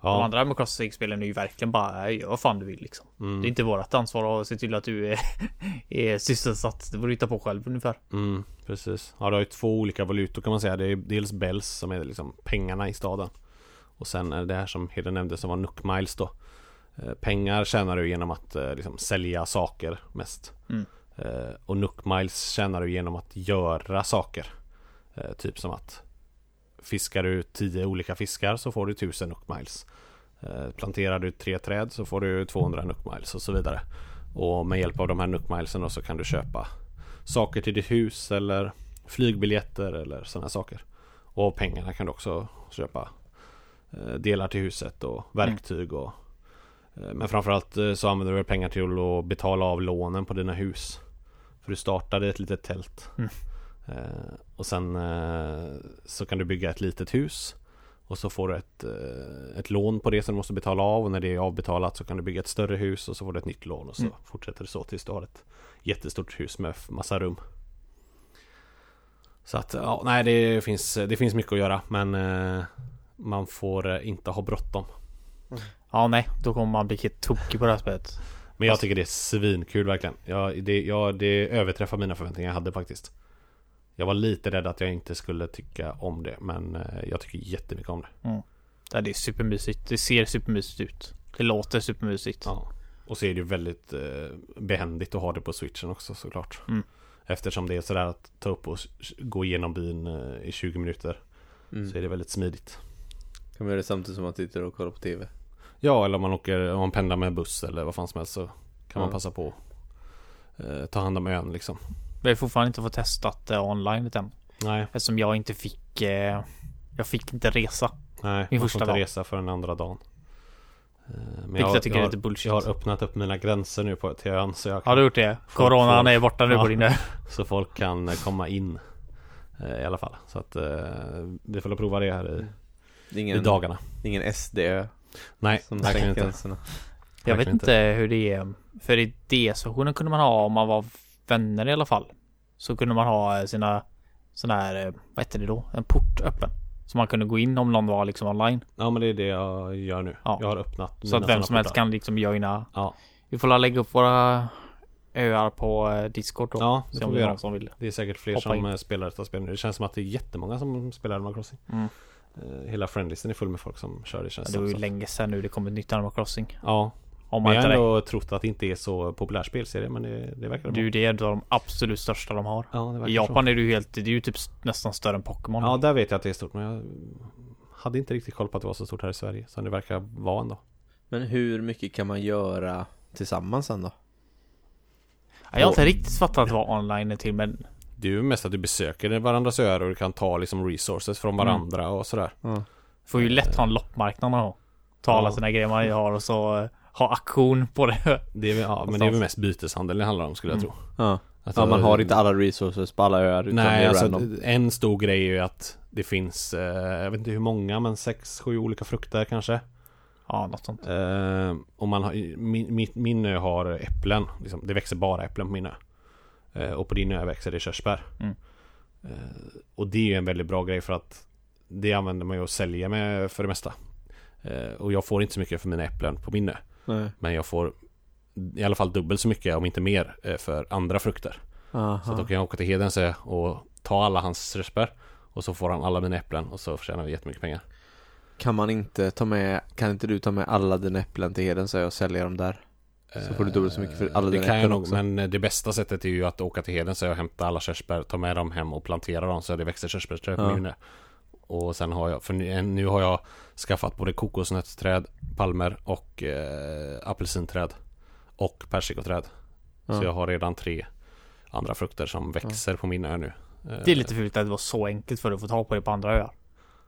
[SPEAKER 3] De
[SPEAKER 1] Ja,
[SPEAKER 3] andra Animal Crossing-spelen är ju verkligen bara gör vad fan du vill liksom.
[SPEAKER 1] mm.
[SPEAKER 3] Det är inte vårt ansvar att se till att du är, är sysselsatt. Det får du hitta på själv ungefär.
[SPEAKER 1] Mm, precis. Ja, du har ju två olika valutor kan man säga. Det är dels Bells som är liksom pengarna i staden. Och sen är det här som Heden nämnde som var Nook Miles då. Eh, pengar tjänar du genom att eh, liksom sälja saker mest.
[SPEAKER 3] Mm.
[SPEAKER 1] Eh, och Nook Miles tjänar du genom att göra saker. Typ som att Fiskar du tio olika fiskar så får du tusen Nook Miles. Eh, planterar du tre träd så får du 200 Nook Miles och så vidare. Och med hjälp av de här Nook Milesen då så kan du köpa saker till ditt hus eller flygbiljetter eller sådana saker. Och pengarna kan du också köpa eh, delar till huset och verktyg och eh, men framförallt så använder du pengar till att betala av lånen på dina hus. För du startade ett litet tält.
[SPEAKER 3] Mm.
[SPEAKER 1] Eh, och sen eh, så kan du bygga ett litet hus. Och så får du ett, eh, ett lån på det som du måste betala av och när det är avbetalat så kan du bygga ett större hus och så får du ett nytt lån och så
[SPEAKER 3] Mm.
[SPEAKER 1] fortsätter det så tills du har ett jättestort hus med massa rum. Så att, ja, nej det finns, det finns mycket att göra men man får inte ha bråttom.
[SPEAKER 3] Ja, nej, då kommer man bli helt tokig på det här spelet.
[SPEAKER 1] Men jag tycker det är svinkul verkligen. Jag, det, jag, det överträffar mina förväntningar jag hade faktiskt. Jag var lite rädd att jag inte skulle tycka om det men eh, jag tycker jättemycket om det.
[SPEAKER 3] Ja, det är supermysigt. Det ser supermysigt ut. Det låter supermysigt.
[SPEAKER 1] Ja. Och så är det ju väldigt eh, behändigt att ha det på switchen också såklart.
[SPEAKER 3] Mm.
[SPEAKER 1] Eftersom det är sådär att ta upp och gå igenom byn eh, i 20 minuter.
[SPEAKER 2] Mm.
[SPEAKER 1] Så är det väldigt smidigt.
[SPEAKER 2] Kan man göra det samtidigt som man tittar och kollar på TV?
[SPEAKER 1] Ja, eller om man åker, om man pendlar med buss eller vad fan som helst så kan man
[SPEAKER 2] Ja.
[SPEAKER 1] passa på eh, ta hand om ön liksom.
[SPEAKER 3] Vi har fortfarande inte fått testat det online än.
[SPEAKER 1] Nej,
[SPEAKER 3] Eftersom jag inte fick... Eh, jag fick inte resa.
[SPEAKER 1] nej.
[SPEAKER 3] Min
[SPEAKER 1] man får inte
[SPEAKER 3] dag.
[SPEAKER 1] resa för den andra dagen. Eh, Men
[SPEAKER 3] Vilket jag tycker är
[SPEAKER 1] har,
[SPEAKER 3] lite bullshit.
[SPEAKER 1] jag har öppnat upp mina gränser nu på, ön så jag
[SPEAKER 3] Har
[SPEAKER 1] kan,
[SPEAKER 3] du gjort det?
[SPEAKER 1] Folk
[SPEAKER 3] Coronan
[SPEAKER 1] får-
[SPEAKER 3] är borta nu
[SPEAKER 1] Ja.
[SPEAKER 3] på din ö.
[SPEAKER 1] Så folk kan eh, komma in eh, I alla fall Så att eh, vi får prova det här i,
[SPEAKER 2] Det är
[SPEAKER 1] i
[SPEAKER 2] ingen,
[SPEAKER 1] dagarna
[SPEAKER 2] ingen SD-ö
[SPEAKER 1] Nej,
[SPEAKER 2] som
[SPEAKER 1] verkligen inte
[SPEAKER 2] gränserna.
[SPEAKER 3] Jag vet inte hur det är. För i DS-versionen kunde man ha om man var vänner i alla fall. Så kunde man ha sina sådana här, eh, vad heter det då? En port öppen. Så man kunde gå in om någon var liksom online.
[SPEAKER 1] Ja men det är det jag gör nu
[SPEAKER 3] Ja.
[SPEAKER 1] Jag har öppnat
[SPEAKER 3] Så att vem som helst kan liksom joina.
[SPEAKER 1] Ja,
[SPEAKER 3] Vi får lägga upp våra öar på eh, Discord då.
[SPEAKER 1] ja det får vi göra
[SPEAKER 3] som vill.
[SPEAKER 1] Det är säkert fler som
[SPEAKER 3] in.
[SPEAKER 1] eh, spelar detta spel nu Det känns som att det är jättemånga som spelar Animal Crossing
[SPEAKER 3] Mm.
[SPEAKER 1] Eh, Hela friendlisten är full med folk som kör det
[SPEAKER 3] Ja,
[SPEAKER 1] känns
[SPEAKER 3] det var ju länge sedan nu det kom ett nytt Animal Crossing.
[SPEAKER 1] Ja,
[SPEAKER 3] Om man
[SPEAKER 1] jag
[SPEAKER 3] inte
[SPEAKER 1] har ändå trott att det inte är så populär spelserie men det, det verkar
[SPEAKER 3] Du,
[SPEAKER 1] bra
[SPEAKER 3] det är en av de absolut största de har.
[SPEAKER 1] Ja, det
[SPEAKER 3] I Japan är det ju helt, det är ju typ nästan större än Pokémon.
[SPEAKER 1] så. Ja, där vet jag att det är stort men jag hade inte riktigt koll på att det var så stort här i Sverige Som det verkar vara ändå
[SPEAKER 2] Men hur mycket kan man göra tillsammans sen då?
[SPEAKER 3] Jag har inte riktigt fattat vad online är till men
[SPEAKER 1] Det är ju mest att du besöker varandras öar och du kan ta liksom resources från varandra
[SPEAKER 3] Mm.
[SPEAKER 1] och sådär.
[SPEAKER 3] får ju lätt ha en loppmarknad och ta alla
[SPEAKER 1] Ja.
[SPEAKER 3] sina grejer man har och så eh, ha auktion på det.
[SPEAKER 1] Det är, väl- ja, men det är väl mest byteshandel det handlar om skulle jag
[SPEAKER 3] Mm.
[SPEAKER 1] tro.
[SPEAKER 2] Ja.
[SPEAKER 1] Alltså,
[SPEAKER 2] ja, man har inte alla resources på alla öar
[SPEAKER 1] Nej, alltså
[SPEAKER 2] random.
[SPEAKER 1] en stor grej är ju att det finns, eh, jag vet inte hur många, men sex, sju olika frukter kanske.
[SPEAKER 3] Ja, något sånt.
[SPEAKER 1] Eh, och man har, min, min, min ö har äpplen, liksom, det växer bara äpplen på min ö. Eh, och på din ö växer det körsbär.
[SPEAKER 3] Mm.
[SPEAKER 1] Eh, och det är ju en väldigt bra grej för att det använder man ju att sälja med för det mesta. Eh, och jag får inte så mycket för mina äpplen på min ö.
[SPEAKER 2] Nej.
[SPEAKER 1] Men jag får i alla fall dubbelt så mycket, om inte mer, eh, för andra frukter.
[SPEAKER 2] Aha.
[SPEAKER 1] Så då kan jag åka till Hedens ö och ta alla hans körsbär. Och så får han alla mina äpplen och så tjänar vi jättemycket pengar.
[SPEAKER 2] Kan man inte ta med, kan inte du ta med alla dina äpplen till Hedens ö och sälja dem där? Så får du dubbelt så mycket för alla
[SPEAKER 1] Eh, Det
[SPEAKER 2] dina
[SPEAKER 1] kan jag
[SPEAKER 2] äpplen
[SPEAKER 1] nog,
[SPEAKER 2] också.
[SPEAKER 1] men eh, det bästa sättet är ju att åka till Hedens ö och hämta alla körsbär, ta med dem hem och plantera dem så det växer körsbärsträd på
[SPEAKER 2] Ja.
[SPEAKER 1] Och sen har jag, för nu, nu har jag skaffat både kokosnötsträd, palmer och eh, apelsinträd. Och persikoträd. Så
[SPEAKER 2] Ja.
[SPEAKER 1] jag har redan tre andra frukter som växer på min ö nu.
[SPEAKER 3] Det är lite fult att det var så enkelt för att få tag på det på andra öar.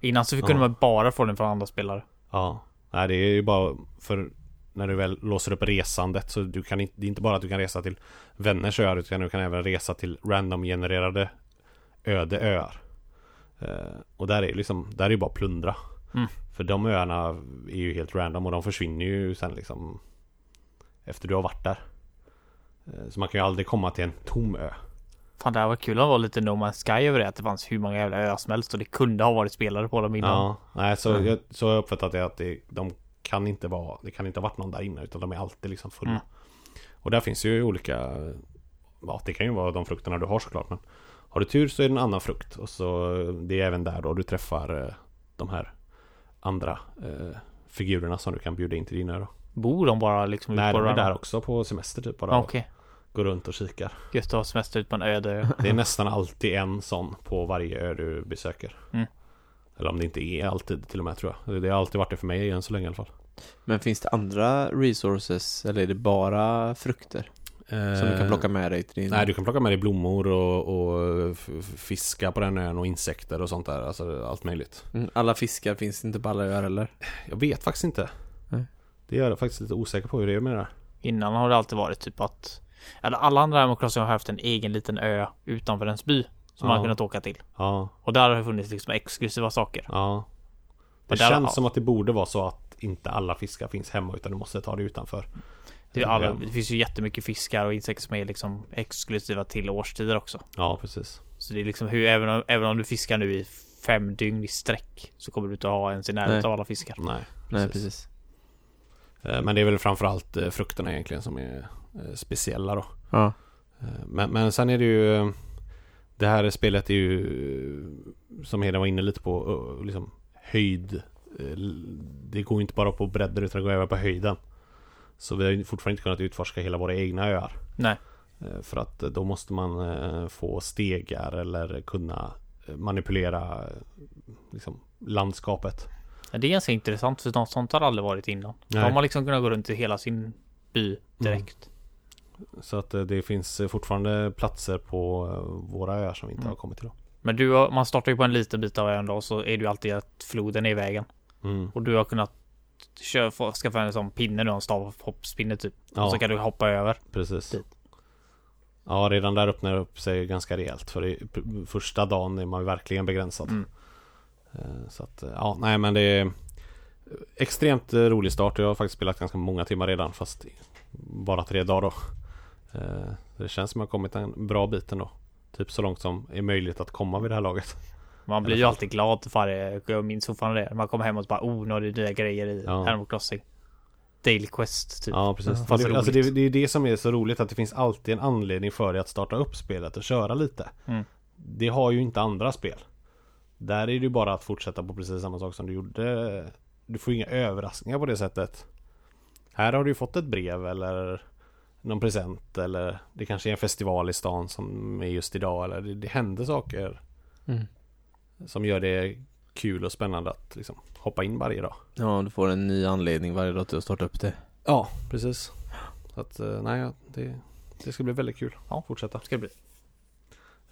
[SPEAKER 3] Innan så
[SPEAKER 1] Ja.
[SPEAKER 3] kunde man bara få den från andra spelare.
[SPEAKER 1] Ja, nej det är ju bara för när du väl låser upp resandet så du kan inte, det är inte bara att du kan resa till vänners öar utan du kan även resa till random genererade öde öar. Eh, och där är liksom, där är ju bara plundra.
[SPEAKER 3] Mm.
[SPEAKER 1] För de öarna är ju helt random och de försvinner ju sen liksom efter du har varit där. Eh, så man kan ju aldrig komma till en tom ö.
[SPEAKER 3] Fan det här var kul att vara lite No Man's Sky över det. Att det fanns hur många jävla öar som helst och det kunde ha varit spelare på dem innan.
[SPEAKER 1] Ja, nej så,
[SPEAKER 2] Mm.
[SPEAKER 1] jag, så har jag uppfattat det att det, de kan inte vara, det kan inte ha varit någon där inne utan de är alltid liksom fulla.
[SPEAKER 3] Mm.
[SPEAKER 1] Och där finns ju olika, ja det kan ju vara de frukterna du har såklart men har du tur så är det en annan frukt och så det är även där då du träffar eh, de här andra eh, figurerna som du kan bjuda in till din ö då.
[SPEAKER 3] Bor de bara liksom
[SPEAKER 1] Nej,
[SPEAKER 3] ut på
[SPEAKER 1] de är där också på semester typ bara. Och
[SPEAKER 3] Okej.
[SPEAKER 1] Går runt och kikar.
[SPEAKER 3] Gött att ha semester ut på en öde.
[SPEAKER 1] Det är nästan alltid en sån på varje ö du besöker.
[SPEAKER 3] Mm.
[SPEAKER 1] Eller om det inte är alltid till och med tror jag. Det har alltid varit det för mig än så länge i alla fall.
[SPEAKER 2] Men finns det andra resources eller är det bara frukter? Som du kan plocka med dig till din...
[SPEAKER 1] Nej, du kan plocka med dig blommor och, och fiska på den ön och insekter och sånt där. Alltså allt möjligt.
[SPEAKER 2] Mm, Alla fiskar finns inte på alla öar eller?
[SPEAKER 1] Jag vet faktiskt inte.
[SPEAKER 2] Nej.
[SPEAKER 1] Det gör jag faktiskt lite osäker på hur det är med det där.
[SPEAKER 3] Innan har det alltid varit typ att eller alla andra Crossing har haft en egen liten ö utanför ens by som man
[SPEAKER 1] Ja.
[SPEAKER 3] har kunnat åka till.
[SPEAKER 1] Ja,
[SPEAKER 3] Och där har det funnits liksom exklusiva saker.
[SPEAKER 1] ja. Det känns
[SPEAKER 3] ja.
[SPEAKER 1] som att det borde vara så att inte alla fiskar finns hemma utan du måste ta det utanför.
[SPEAKER 3] Det, alla,
[SPEAKER 1] Ja.
[SPEAKER 3] det finns ju jättemycket fiskar och insekter som är liksom exklusiva till årstider också.
[SPEAKER 1] Ja, precis.
[SPEAKER 3] Så det är liksom hur, även om, även om du fiskar nu i fem dygn i sträck så kommer du inte ha ens i närheten av alla fiskar.
[SPEAKER 1] Nej,
[SPEAKER 2] Nej, precis.
[SPEAKER 1] Eh, Men det är väl framförallt eh, frukterna egentligen som är eh, speciella då.
[SPEAKER 2] Ja.
[SPEAKER 1] Men, men sen är det ju Det här spelet är ju Som Heden var inne lite på liksom höjd Det går ju inte bara på bredden utan det går även på höjden Så vi har fortfarande inte kunnat utforska hela våra egna öar
[SPEAKER 3] Nej.
[SPEAKER 1] Eh, För att eh, då måste man eh, få stegar eller kunna manipulera liksom, landskapet
[SPEAKER 3] det är ganska intressant för något sånt har aldrig varit innan. Då
[SPEAKER 1] Nej.
[SPEAKER 3] har man liksom kunnat gå runt i hela sin by direkt.
[SPEAKER 1] Så att det finns fortfarande platser på våra öar som vi inte
[SPEAKER 3] Mm.
[SPEAKER 1] har kommit till då
[SPEAKER 3] Men du man startar ju på en liten bit av ön då så är det ju alltid att floden är i vägen.
[SPEAKER 1] mm.
[SPEAKER 3] Och du har kunnat köra, få, skaffa en sån pinne nu, en stavhoppspinne typ.
[SPEAKER 1] Ja.
[SPEAKER 3] Och så kan du hoppa över.
[SPEAKER 1] Precis.
[SPEAKER 3] dit.
[SPEAKER 1] Ja, redan där öppnar det upp sig ganska rejält. För p- första dagen är man verkligen begränsad.
[SPEAKER 3] Mm.
[SPEAKER 1] Eh, Så att, ja, nej men det är extremt rolig start. Jag har faktiskt spelat ganska många timmar redan, fast bara tre dagar då. Eh, Det känns som jag kommit en bra bit ändå. Typ så långt som är möjligt att komma vid det här laget.
[SPEAKER 3] Man blir ju alltid glad för varje, jag minns fortfarande det. Man kommer hem och bara oh, nu har det nya grejer i
[SPEAKER 1] Ja.
[SPEAKER 3] Animal Crossing. Daily Quest typ.
[SPEAKER 1] Ja, precis.
[SPEAKER 3] Fast
[SPEAKER 1] det, alltså det, det är det som är så roligt att det finns alltid en anledning för dig att starta upp spelet och köra lite.
[SPEAKER 3] Mm.
[SPEAKER 1] Det har ju inte andra spel. Där är det ju bara att fortsätta på precis samma sak som du gjorde. Du får inga överraskningar på det sättet. Här har du ju fått ett brev eller någon present eller det kanske är en festival i stan som är just idag eller det, det händer saker
[SPEAKER 2] Mm.
[SPEAKER 1] Som gör det kul och spännande att liksom hoppa in varje dag.
[SPEAKER 2] Ja, du får en ny anledning varje dag till att starta upp det.
[SPEAKER 1] Ja, precis. Så att, eh, nej, det, det ska bli väldigt kul. Ja, fortsätta.
[SPEAKER 3] Ska det bli.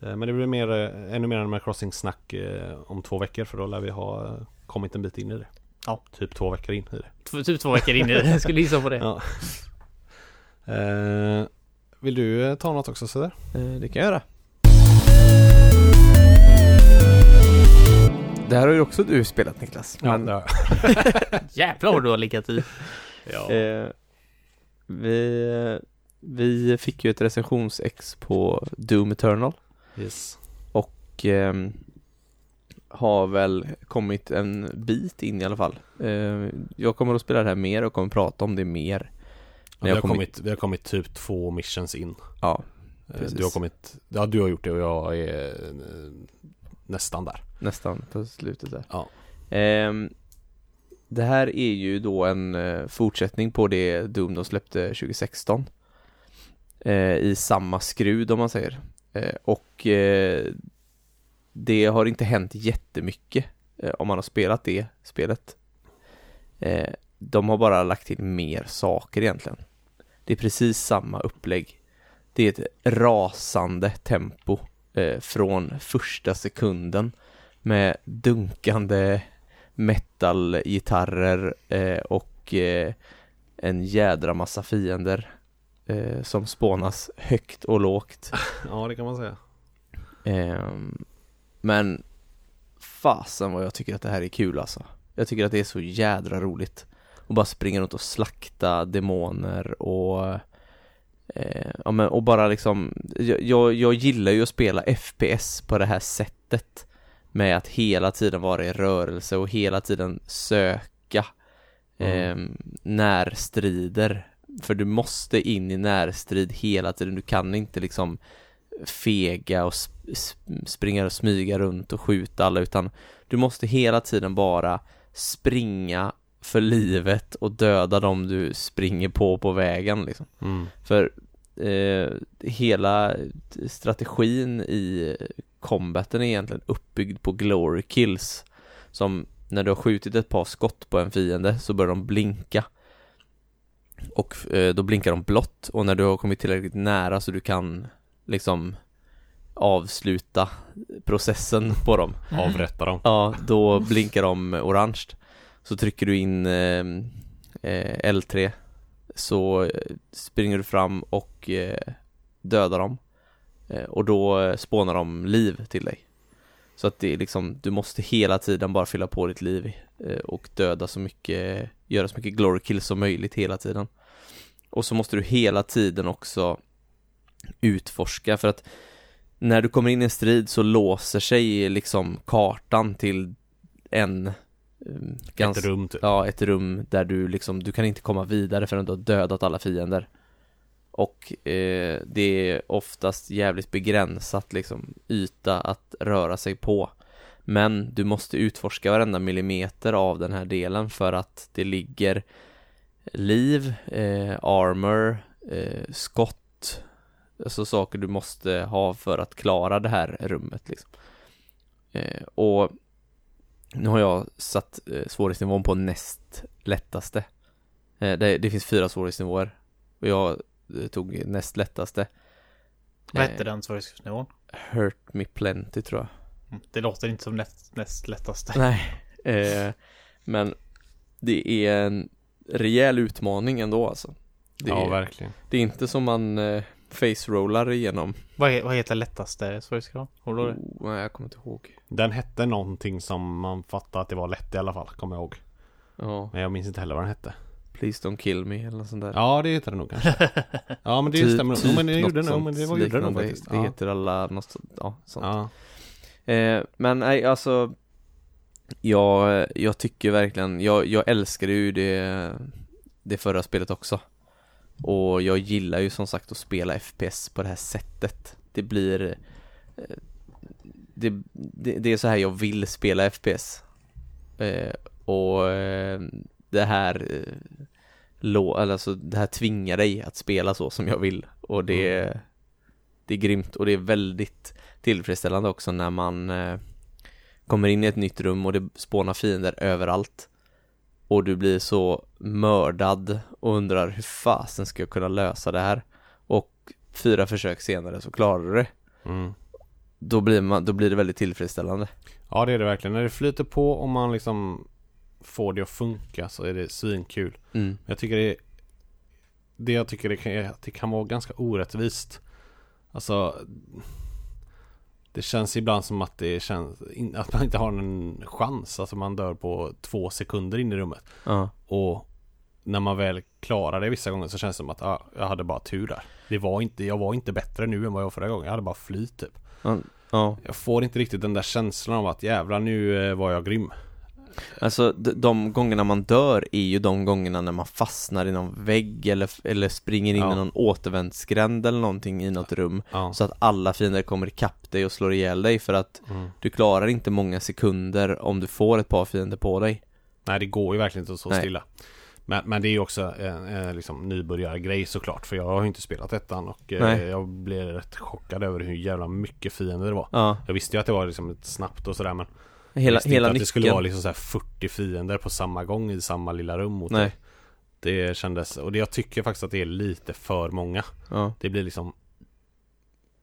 [SPEAKER 1] Eh, Men det blir mer, eh, ännu mer Animal Crossing-snack om två veckor för då lär vi ha kommit en bit in i det.
[SPEAKER 3] Ja.
[SPEAKER 1] Typ två veckor in i det.
[SPEAKER 3] T- typ två veckor in i det. Jag skulle gissa på det.
[SPEAKER 1] Ja. Eh, vill du ta något också sådär?
[SPEAKER 2] Eh, det kan jag göra. Det här har ju också du spelat Niklas. men,
[SPEAKER 1] det har
[SPEAKER 3] Jävlar vad du har legat i.
[SPEAKER 1] jag.
[SPEAKER 2] eh, vi, vi fick ju ett recensionsex på Doom Eternal
[SPEAKER 1] Yes.
[SPEAKER 2] och ehm, har väl kommit en bit in i alla fall. Eh, jag kommer att spela det här mer och kommer prata om det mer.
[SPEAKER 1] Ja, vi, har
[SPEAKER 2] kommer-
[SPEAKER 1] kommit, vi har kommit typ två missions in.
[SPEAKER 2] Ja,
[SPEAKER 1] Eh,
[SPEAKER 2] Precis.
[SPEAKER 1] Du har kommit, ja du har gjort det och jag är eh, nästan där.
[SPEAKER 2] nästan på slutet där.
[SPEAKER 1] Ja.
[SPEAKER 2] Ehm, det här är ju då en eh, fortsättning på det Doom de släppte 2016. Eh, I samma skrud om man säger. Eh, och eh, det har inte hänt jättemycket eh, om man har spelat det spelet. Eh, de har bara lagt till mer saker egentligen. Det är precis samma upplägg. Det är ett rasande tempo eh, från första sekunden med dunkande metalgitarrer eh, och eh, en jädra massa fiender eh, som spånas högt och lågt.
[SPEAKER 1] ja, det kan man säga.
[SPEAKER 2] Ehm, men fasen vad jag tycker att det här är kul alltså. Jag tycker att det är så jädra roligt. Och bara springa runt och slakta demoner och eh, ja, men, och bara liksom jag, jag, jag gillar ju att spela FPS på det här sättet. Med att hela tiden vara i rörelse och hela tiden söka eh, närstrider. För du måste in i närstrid hela tiden, du kan inte liksom fega och sp- springa och smyga runt och skjuta alla utan du måste hela tiden bara springa för livet och döda dem du springer på på vägen liksom.
[SPEAKER 1] Mm.
[SPEAKER 2] För eh, hela strategin i combaten är egentligen uppbyggd på glory kills som när du har skjutit ett par skott på en fiende så börjar de blinka och eh, då blinkar de blått och när du har kommit tillräckligt nära så du kan liksom avsluta processen på dem
[SPEAKER 1] Avrätta dem.
[SPEAKER 2] Ja, då blinkar de orange så trycker du in ehm, eh, L3 Så eh, springer du fram och eh, dödar dem. Och då spånar de liv till dig. Så att det är liksom, du måste hela tiden bara fylla på ditt liv Och döda så mycket, göra så mycket glory kills som möjligt hela tiden. Och så måste du hela tiden också utforska för att när du kommer in i en strid så låser sig liksom kartan till en um,
[SPEAKER 1] Ett rum typ.
[SPEAKER 2] Ja, ett rum där du liksom, du kan inte komma vidare förrän du har dödat alla fiender. Och eh, det är oftast jävligt begränsat liksom yta att röra sig på. Men du måste utforska varenda millimeter av den här delen för att det ligger liv, eh, armor, eh, skott Alltså saker du måste ha för att klara det här rummet liksom. Eh, Och nu har jag satt eh, svårighetsnivån på näst lättaste eh, det, det finns fyra svårighetsnivåer Och jag eh, tog näst lättaste
[SPEAKER 3] Vad
[SPEAKER 2] Eh.
[SPEAKER 3] hette den svårighetsnivån?
[SPEAKER 2] Hurt Me Plenty tror jag
[SPEAKER 3] Mm, Det låter inte som näst, näst lättaste.
[SPEAKER 2] Nej eh, Men det är en rejäl utmaning ändå alltså det,
[SPEAKER 1] Ja,
[SPEAKER 2] är,
[SPEAKER 1] verkligen.
[SPEAKER 2] det är inte som man eh, face-rollar igenom
[SPEAKER 3] Vad, he- vad heter lättaste svårighetsgraden? Har du
[SPEAKER 2] oh, Nej jag kommer inte ihåg
[SPEAKER 1] Den hette någonting som man fattade att det var lätt i alla fall, kommer jag ihåg.
[SPEAKER 2] Ja,
[SPEAKER 1] Men jag minns inte heller vad den hette.
[SPEAKER 2] Please Don't Kill Me eller något sånt där
[SPEAKER 1] Ja, det heter det nog kanske. Ja, men det
[SPEAKER 2] Typ-
[SPEAKER 1] stämmer nog. Jo, men det
[SPEAKER 2] något
[SPEAKER 1] gjorde
[SPEAKER 2] sånt
[SPEAKER 1] Men det var gjorde
[SPEAKER 2] liknande.
[SPEAKER 1] faktiskt.
[SPEAKER 2] Det
[SPEAKER 1] Ja.
[SPEAKER 2] heter alla, något sånt, ja, sånt
[SPEAKER 1] Ja.
[SPEAKER 2] Eh, men nej, alltså jag, jag tycker verkligen, jag, jag älskade ju det, det förra spelet också. Och jag gillar ju som sagt att spela FPS på det här sättet. Det blir eh, det, det, det är så här jag vill spela FPS. Eh, och eh, det här eh, eller alltså, det här tvingar dig att spela så som jag vill. Och det, det är grymt och det är väldigt tillfredsställande också när man eh, kommer in i ett nytt rum och det spånar fiender överallt och du blir så mördad och undrar hur fasen ska jag kunna lösa det här och fyra försök senare så klarar du det.
[SPEAKER 1] Mm.
[SPEAKER 2] Då blir, man, då blir det väldigt tillfredsställande.
[SPEAKER 1] Ja det är det verkligen. När det flyter på och man liksom får det att funka så är det svinkul.
[SPEAKER 2] Mm.
[SPEAKER 1] Jag tycker det Det jag tycker det kan, det kan vara ganska orättvist Alltså Det känns ibland som att det känns Att man inte har en chans Alltså man dör på två sekunder in i rummet.
[SPEAKER 2] Ja.
[SPEAKER 1] Och När man väl klarar det vissa gånger så känns det som att ah, jag hade bara tur där. Det var inte, jag var inte bättre nu än vad jag var förra gången. Jag hade bara flyt typ.
[SPEAKER 2] Ja,
[SPEAKER 1] Jag får inte riktigt den där känslan av att jävlar nu eh, var jag grym
[SPEAKER 2] alltså de, gångerna man dör är ju de gångerna när man fastnar i någon vägg eller, eller springer in
[SPEAKER 1] Ja.
[SPEAKER 2] i någon återvändsgränd eller någonting i något rum.
[SPEAKER 1] Ja,
[SPEAKER 2] Så att alla fiender kommer ikapp dig och slår ihjäl dig för att
[SPEAKER 1] mm.
[SPEAKER 2] du klarar inte många sekunder om du får ett par fiender på dig.
[SPEAKER 1] Nej det går ju verkligen inte att stå
[SPEAKER 2] Nej.
[SPEAKER 1] stilla. Men, men det är ju också en, en liksom nybörjargrej såklart För jag har ju inte spelat ettan och eh, jag blev rätt chockad över hur jävla mycket fiender det var.
[SPEAKER 2] Ja,
[SPEAKER 1] Jag visste ju att det var liksom snabbt och sådär men
[SPEAKER 2] hela, hela
[SPEAKER 1] inte att det skulle vara
[SPEAKER 2] nyckeln
[SPEAKER 1] liksom så här 40 fiender på samma gång i samma lilla rum mot
[SPEAKER 2] Nej.
[SPEAKER 1] dig. Det kändes, och det, jag tycker faktiskt att det är lite för många.
[SPEAKER 2] Ja.
[SPEAKER 1] Det blir liksom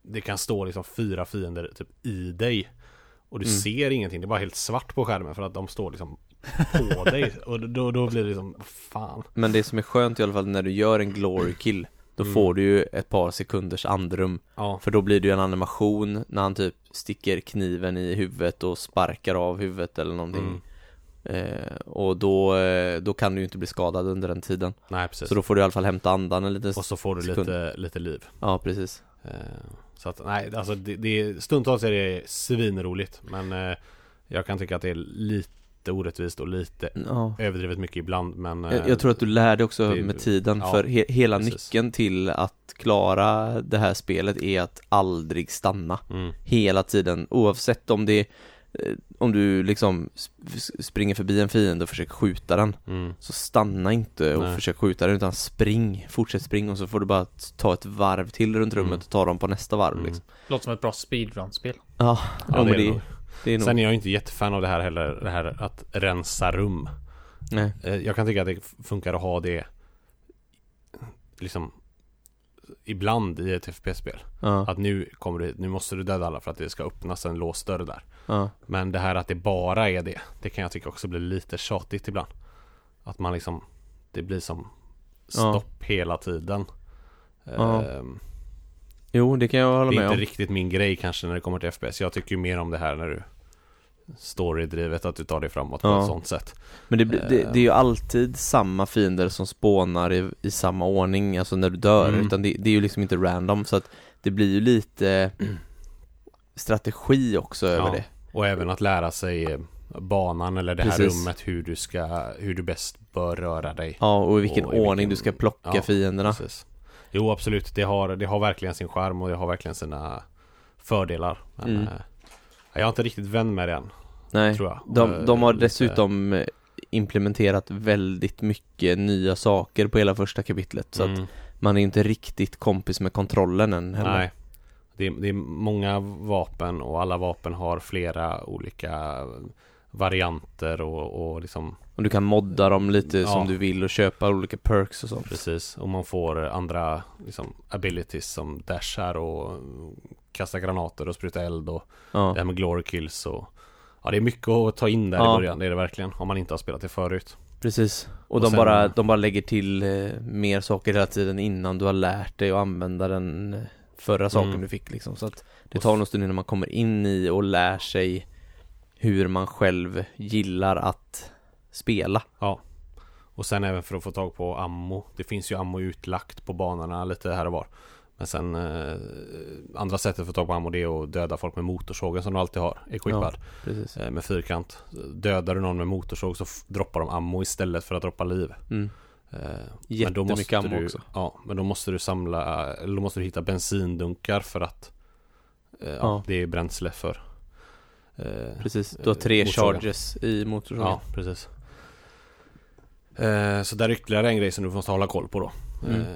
[SPEAKER 1] Det kan stå liksom fyra fiender typ i dig. Och du
[SPEAKER 2] Mm.
[SPEAKER 1] ser ingenting, det är bara helt svart på skärmen för att de står liksom på dig. Och då, då blir det liksom, fan.
[SPEAKER 2] Men det som är skönt i alla fall när du gör en glory kill Då
[SPEAKER 1] Mm.
[SPEAKER 2] får du ju ett par sekunders andrum.
[SPEAKER 1] Ja,
[SPEAKER 2] För då blir det ju en animation när han typ sticker kniven i huvudet och sparkar av huvudet eller någonting.
[SPEAKER 1] Mm.
[SPEAKER 2] eh, Och då, eh, då kan du ju inte bli skadad under den tiden.
[SPEAKER 1] Nej precis.
[SPEAKER 2] Så då får du i alla fall hämta andan en liten
[SPEAKER 1] Och så får du
[SPEAKER 2] sekund.
[SPEAKER 1] lite, lite liv.
[SPEAKER 2] Ja precis.
[SPEAKER 1] Eh, Så att nej, alltså det, det stundtals är det svinroligt Men eh, jag kan tycka att det är lite orättvist och lite
[SPEAKER 2] Ja
[SPEAKER 1] överdrivet mycket ibland men
[SPEAKER 2] jag,
[SPEAKER 1] eh,
[SPEAKER 2] jag tror att du lär dig också
[SPEAKER 1] det-
[SPEAKER 2] med tiden
[SPEAKER 1] ja,
[SPEAKER 2] för he, hela
[SPEAKER 1] precis.
[SPEAKER 2] nyckeln till att klara det här spelet är att aldrig stanna
[SPEAKER 1] mm,
[SPEAKER 2] hela tiden oavsett om det eh, om du liksom sp- springer förbi en fiende och försöker skjuta den
[SPEAKER 1] mm,
[SPEAKER 2] Så stanna inte och
[SPEAKER 1] Nej.
[SPEAKER 2] försök skjuta den utan spring, fortsätt spring och så får du bara ta ett varv till runt rummet
[SPEAKER 1] Mm.
[SPEAKER 2] och ta dem på nästa varv
[SPEAKER 1] mm.
[SPEAKER 2] liksom.
[SPEAKER 3] Låter som ett bra speedrun-spel.
[SPEAKER 2] Ja,
[SPEAKER 1] Ja,
[SPEAKER 2] men
[SPEAKER 1] det
[SPEAKER 2] det är
[SPEAKER 1] Sen är jag inte jättefan av det här heller, det här att rensa rum.
[SPEAKER 2] Nej,
[SPEAKER 1] Eh, Jag kan tycka att det funkar att ha det Liksom Ibland i ett FPS-spel
[SPEAKER 2] ja,
[SPEAKER 1] Att nu kommer du, nu måste du döda alla för att det ska öppnas en låst dörr där.
[SPEAKER 2] Ja,
[SPEAKER 1] Men det här att det bara är det Det kan jag tycka också blir lite tjatigt ibland. Att man liksom Det blir som Stopp hela tiden.
[SPEAKER 2] Ja.
[SPEAKER 1] Ehm,
[SPEAKER 2] jo det kan jag hålla
[SPEAKER 1] Det är
[SPEAKER 2] med
[SPEAKER 1] inte
[SPEAKER 2] om
[SPEAKER 1] riktigt min grej kanske när det kommer till FPS Jag tycker ju mer om det här när du Storydrivet att du tar dig framåt på
[SPEAKER 2] Ja.
[SPEAKER 1] ett sånt sätt
[SPEAKER 2] Men det, det, det är ju alltid samma fiender som spånar i, i samma ordning, alltså när du dör,
[SPEAKER 1] Mm.
[SPEAKER 2] utan det, det är ju liksom inte random så att det blir ju lite strategi också över
[SPEAKER 1] Ja.
[SPEAKER 2] det
[SPEAKER 1] Och även att lära sig eh, banan eller det här
[SPEAKER 2] Precis.
[SPEAKER 1] rummet hur du ska Hur du bäst bör röra dig
[SPEAKER 2] Ja, och i vilken
[SPEAKER 1] Och i
[SPEAKER 2] ordning
[SPEAKER 1] vilken-
[SPEAKER 2] du ska plocka
[SPEAKER 1] ja,
[SPEAKER 2] fienderna
[SPEAKER 1] Precis. Jo absolut, det har, det har verkligen sin charm och det har verkligen sina fördelar. Men
[SPEAKER 2] Mm.
[SPEAKER 1] eh, jag är inte riktigt vän med det än,
[SPEAKER 2] Nej,
[SPEAKER 1] tror jag.
[SPEAKER 2] De, de har
[SPEAKER 1] Eh,
[SPEAKER 2] dessutom eh, implementerat väldigt mycket nya saker på hela första kapitlet så att
[SPEAKER 1] mm,
[SPEAKER 2] man är inte riktigt kompis med kontrollen än heller.
[SPEAKER 1] Nej. Det är, det är många vapen och alla vapen har flera olika varianter och, och liksom
[SPEAKER 2] Och du kan modda dem lite
[SPEAKER 1] Ja.
[SPEAKER 2] som du vill och köpa olika perks och sånt.
[SPEAKER 1] Precis, och man får andra liksom, abilities som dashar och kasta granater och spruta eld och det
[SPEAKER 2] Ja,
[SPEAKER 1] här med glory kills och Ja det är mycket att ta in där
[SPEAKER 2] Ja.
[SPEAKER 1] i början, det är det verkligen om man inte har spelat det förut
[SPEAKER 2] precis. Och,
[SPEAKER 1] Och
[SPEAKER 2] de,
[SPEAKER 1] sen-
[SPEAKER 2] bara, de bara lägger till eh, mer saker hela tiden innan du har lärt dig att använda den eh, förra saken
[SPEAKER 1] Mm.
[SPEAKER 2] du fick liksom. Så att det tar nog stund innan man kommer in i och lär sig hur man själv gillar att spela.
[SPEAKER 1] Och sen även för att få tag på ammo Det finns ju ammo utlagt på banorna lite här och var Men sen eh, Andra sättet att få tag på ammo det är att döda folk med motorsågen som du alltid har equippad
[SPEAKER 2] Precis.
[SPEAKER 1] eh, Med fyrkant Dödar du någon med motorsåg så droppar de ammo istället för att droppa liv
[SPEAKER 2] Mm.
[SPEAKER 1] Eh,
[SPEAKER 2] Jättemycket ammo
[SPEAKER 1] du,
[SPEAKER 2] också.
[SPEAKER 1] Ja, men då måste du samla, eller då måste du hitta bensindunkar för att eh, ja.
[SPEAKER 2] Ja.
[SPEAKER 1] det är bränsle för eh,
[SPEAKER 2] Precis, du har tre
[SPEAKER 1] Eh, motorsågen.
[SPEAKER 2] charges i motorsågen.
[SPEAKER 1] Ja, precis eh, Så där är ytterligare en grej som du måste hålla koll på då
[SPEAKER 2] Mm.
[SPEAKER 1] eh,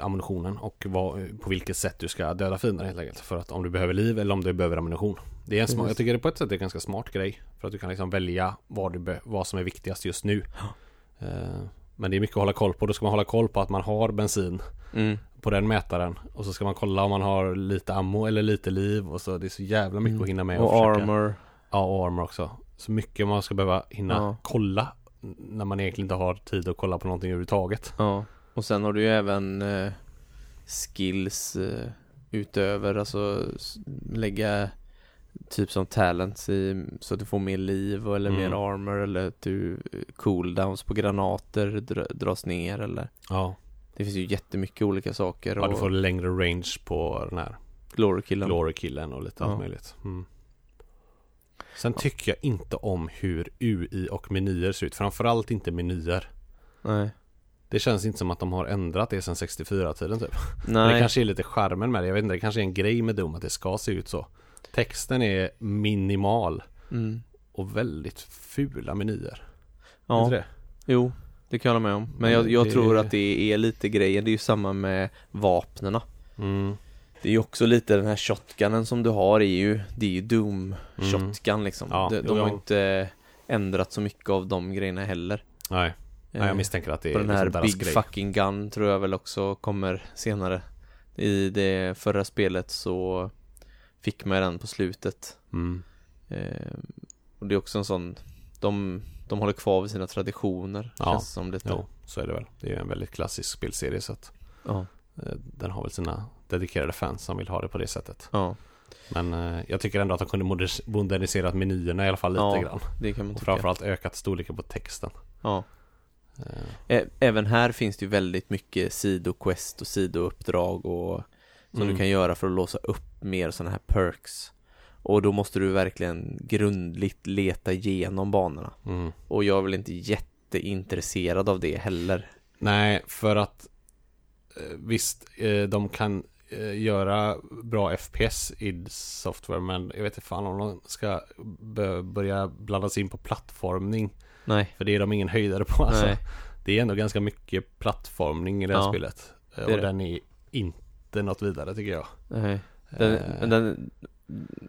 [SPEAKER 1] Ammunitionen och vad, på vilket sätt du ska döda fiender helt enkelt För att om du behöver liv eller om du behöver ammunition Det är en smart, jag tycker det på ett sätt är en ganska smart grej För att du kan liksom välja vad, du be, vad som är viktigast just nu eh, Men det är mycket att hålla koll på. Då ska man hålla koll på att man har bensin
[SPEAKER 2] Mm.
[SPEAKER 1] på den mätaren. Och så ska man kolla om man har lite ammo eller lite liv. Och så det är så jävla mycket
[SPEAKER 2] Mm.
[SPEAKER 1] att hinna med.
[SPEAKER 2] Och
[SPEAKER 1] försöka-
[SPEAKER 2] armor.
[SPEAKER 1] Ja, och armor också. Så mycket man ska behöva hinna
[SPEAKER 2] Ja.
[SPEAKER 1] kolla. När man egentligen inte har tid att kolla på någonting överhuvudtaget.
[SPEAKER 2] Ja. Och sen har du ju även eh, skills eh, utöver, alltså lägga typ som talents i så att du får mer liv eller
[SPEAKER 1] Mm.
[SPEAKER 2] mer armor eller att du cooldowns på granater dra, dras ner eller
[SPEAKER 1] Ja.
[SPEAKER 2] Det finns ju jättemycket olika saker
[SPEAKER 1] Ja, du
[SPEAKER 2] och
[SPEAKER 1] får längre range på den här
[SPEAKER 2] glory-killen.
[SPEAKER 1] Glory-killen och lite
[SPEAKER 2] Ja.
[SPEAKER 1] allt möjligt. Mm. Sen tycker jag inte om hur UI och menyer ser ut. Framförallt inte menyer.
[SPEAKER 2] Nej.
[SPEAKER 1] Det känns inte som att de har ändrat det sedan 64-tiden typ. Men
[SPEAKER 2] Nej.
[SPEAKER 1] det kanske är lite charmen med det. Jag vet inte, det kanske är en grej med Doom att det ska se ut så. Texten är minimal
[SPEAKER 2] Mm.
[SPEAKER 1] och väldigt fula menyer.
[SPEAKER 2] Ja.
[SPEAKER 1] Inte det?
[SPEAKER 2] Jo, det kan jag hålla med om. Men
[SPEAKER 1] Ja,
[SPEAKER 2] jag, jag
[SPEAKER 1] det-
[SPEAKER 2] tror att det är lite grejen. Det är ju samma med vapnena.
[SPEAKER 1] Mm.
[SPEAKER 2] Det är ju också lite den här shotgunen som du har är ju, det är ju Doom
[SPEAKER 1] Mm.
[SPEAKER 2] liksom.
[SPEAKER 1] Ja,
[SPEAKER 2] de de har inte ändrat så mycket av de grejerna heller.
[SPEAKER 1] Nej. Nej,
[SPEAKER 2] Eh,
[SPEAKER 1] jag misstänker att det
[SPEAKER 2] På
[SPEAKER 1] är
[SPEAKER 2] den här
[SPEAKER 1] liksom
[SPEAKER 2] Big
[SPEAKER 1] grej.
[SPEAKER 2] Fucking Gun tror jag väl också kommer senare. I det förra spelet så fick man den på slutet.
[SPEAKER 1] Mm.
[SPEAKER 2] Eh, och det är också en sån, de, de håller kvar vid sina traditioner.
[SPEAKER 1] Ja,
[SPEAKER 2] känns som lite.
[SPEAKER 1] Jo, så är det väl. Det är ju en väldigt klassisk spelserie så att
[SPEAKER 2] Ja,
[SPEAKER 1] eh, den har väl sina dedikerade fans som vill ha det på det sättet.
[SPEAKER 2] ja,
[SPEAKER 1] Men eh, jag tycker ändå att de kunde moder- moderniserat menyerna i alla fall lite
[SPEAKER 2] Ja,
[SPEAKER 1] grann.
[SPEAKER 2] det kan man
[SPEAKER 1] Och
[SPEAKER 2] tycka.
[SPEAKER 1] framförallt ökat storleken på texten.
[SPEAKER 2] Ja.
[SPEAKER 1] Eh,
[SPEAKER 2] Även här finns det ju väldigt mycket sidoquest och sidouppdrag och som
[SPEAKER 1] Mm.
[SPEAKER 2] du kan göra för att låsa upp mer sådana här perks. Och då måste du verkligen grundligt leta igenom banorna.
[SPEAKER 1] mm.
[SPEAKER 2] Och jag är väl inte jätteintresserad av det heller.
[SPEAKER 1] Nej, för att eh, visst, eh, de kan göra bra FPS i software men jag vet inte fan om de ska bö- börja blandas in på plattformning.
[SPEAKER 2] Nej,
[SPEAKER 1] För det är de ingen höjdare på alltså.
[SPEAKER 2] nej,
[SPEAKER 1] Det är ändå ganska mycket plattformning i det här
[SPEAKER 2] Ja,
[SPEAKER 1] spelet. Eh, Och
[SPEAKER 2] det.
[SPEAKER 1] den är inte något vidare tycker jag.
[SPEAKER 2] nej. Den,
[SPEAKER 1] Eh,
[SPEAKER 2] den,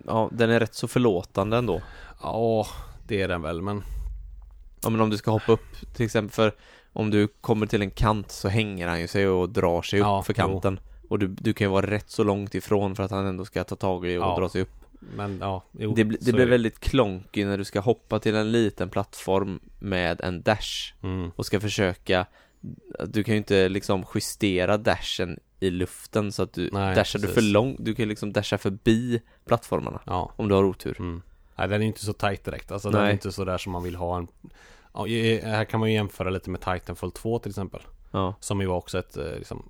[SPEAKER 2] ja, den är rätt så förlåtande ändå.
[SPEAKER 1] Ja, det är den väl men
[SPEAKER 2] Ja men om du ska hoppa upp till exempel för om du kommer till en kant så hänger han ju sig och drar sig upp
[SPEAKER 1] Ja,
[SPEAKER 2] för kanten. Och du, du kan ju vara rätt så långt ifrån för att han ändå ska ta tag i och
[SPEAKER 1] Ja.
[SPEAKER 2] dra sig upp.
[SPEAKER 1] Men ja, jo,
[SPEAKER 2] det det blir väldigt klonkig när du ska hoppa till en liten plattform med en dash
[SPEAKER 1] mm.
[SPEAKER 2] och ska försöka Du kan ju inte liksom justera dashen i luften så att du
[SPEAKER 1] Nej,
[SPEAKER 2] dashar du för
[SPEAKER 1] precis.
[SPEAKER 2] långt Du kan liksom dasha förbi plattformarna
[SPEAKER 1] Ja,
[SPEAKER 2] om du har otur.
[SPEAKER 1] mm. Nej den är inte så tight direkt. Alltså den är
[SPEAKER 2] Nej.
[SPEAKER 1] inte så där som man vill ha en ja, Här kan man ju jämföra lite med Titanfall 2 till exempel.
[SPEAKER 2] Ja,
[SPEAKER 1] Som ju var också ett eh, liksom,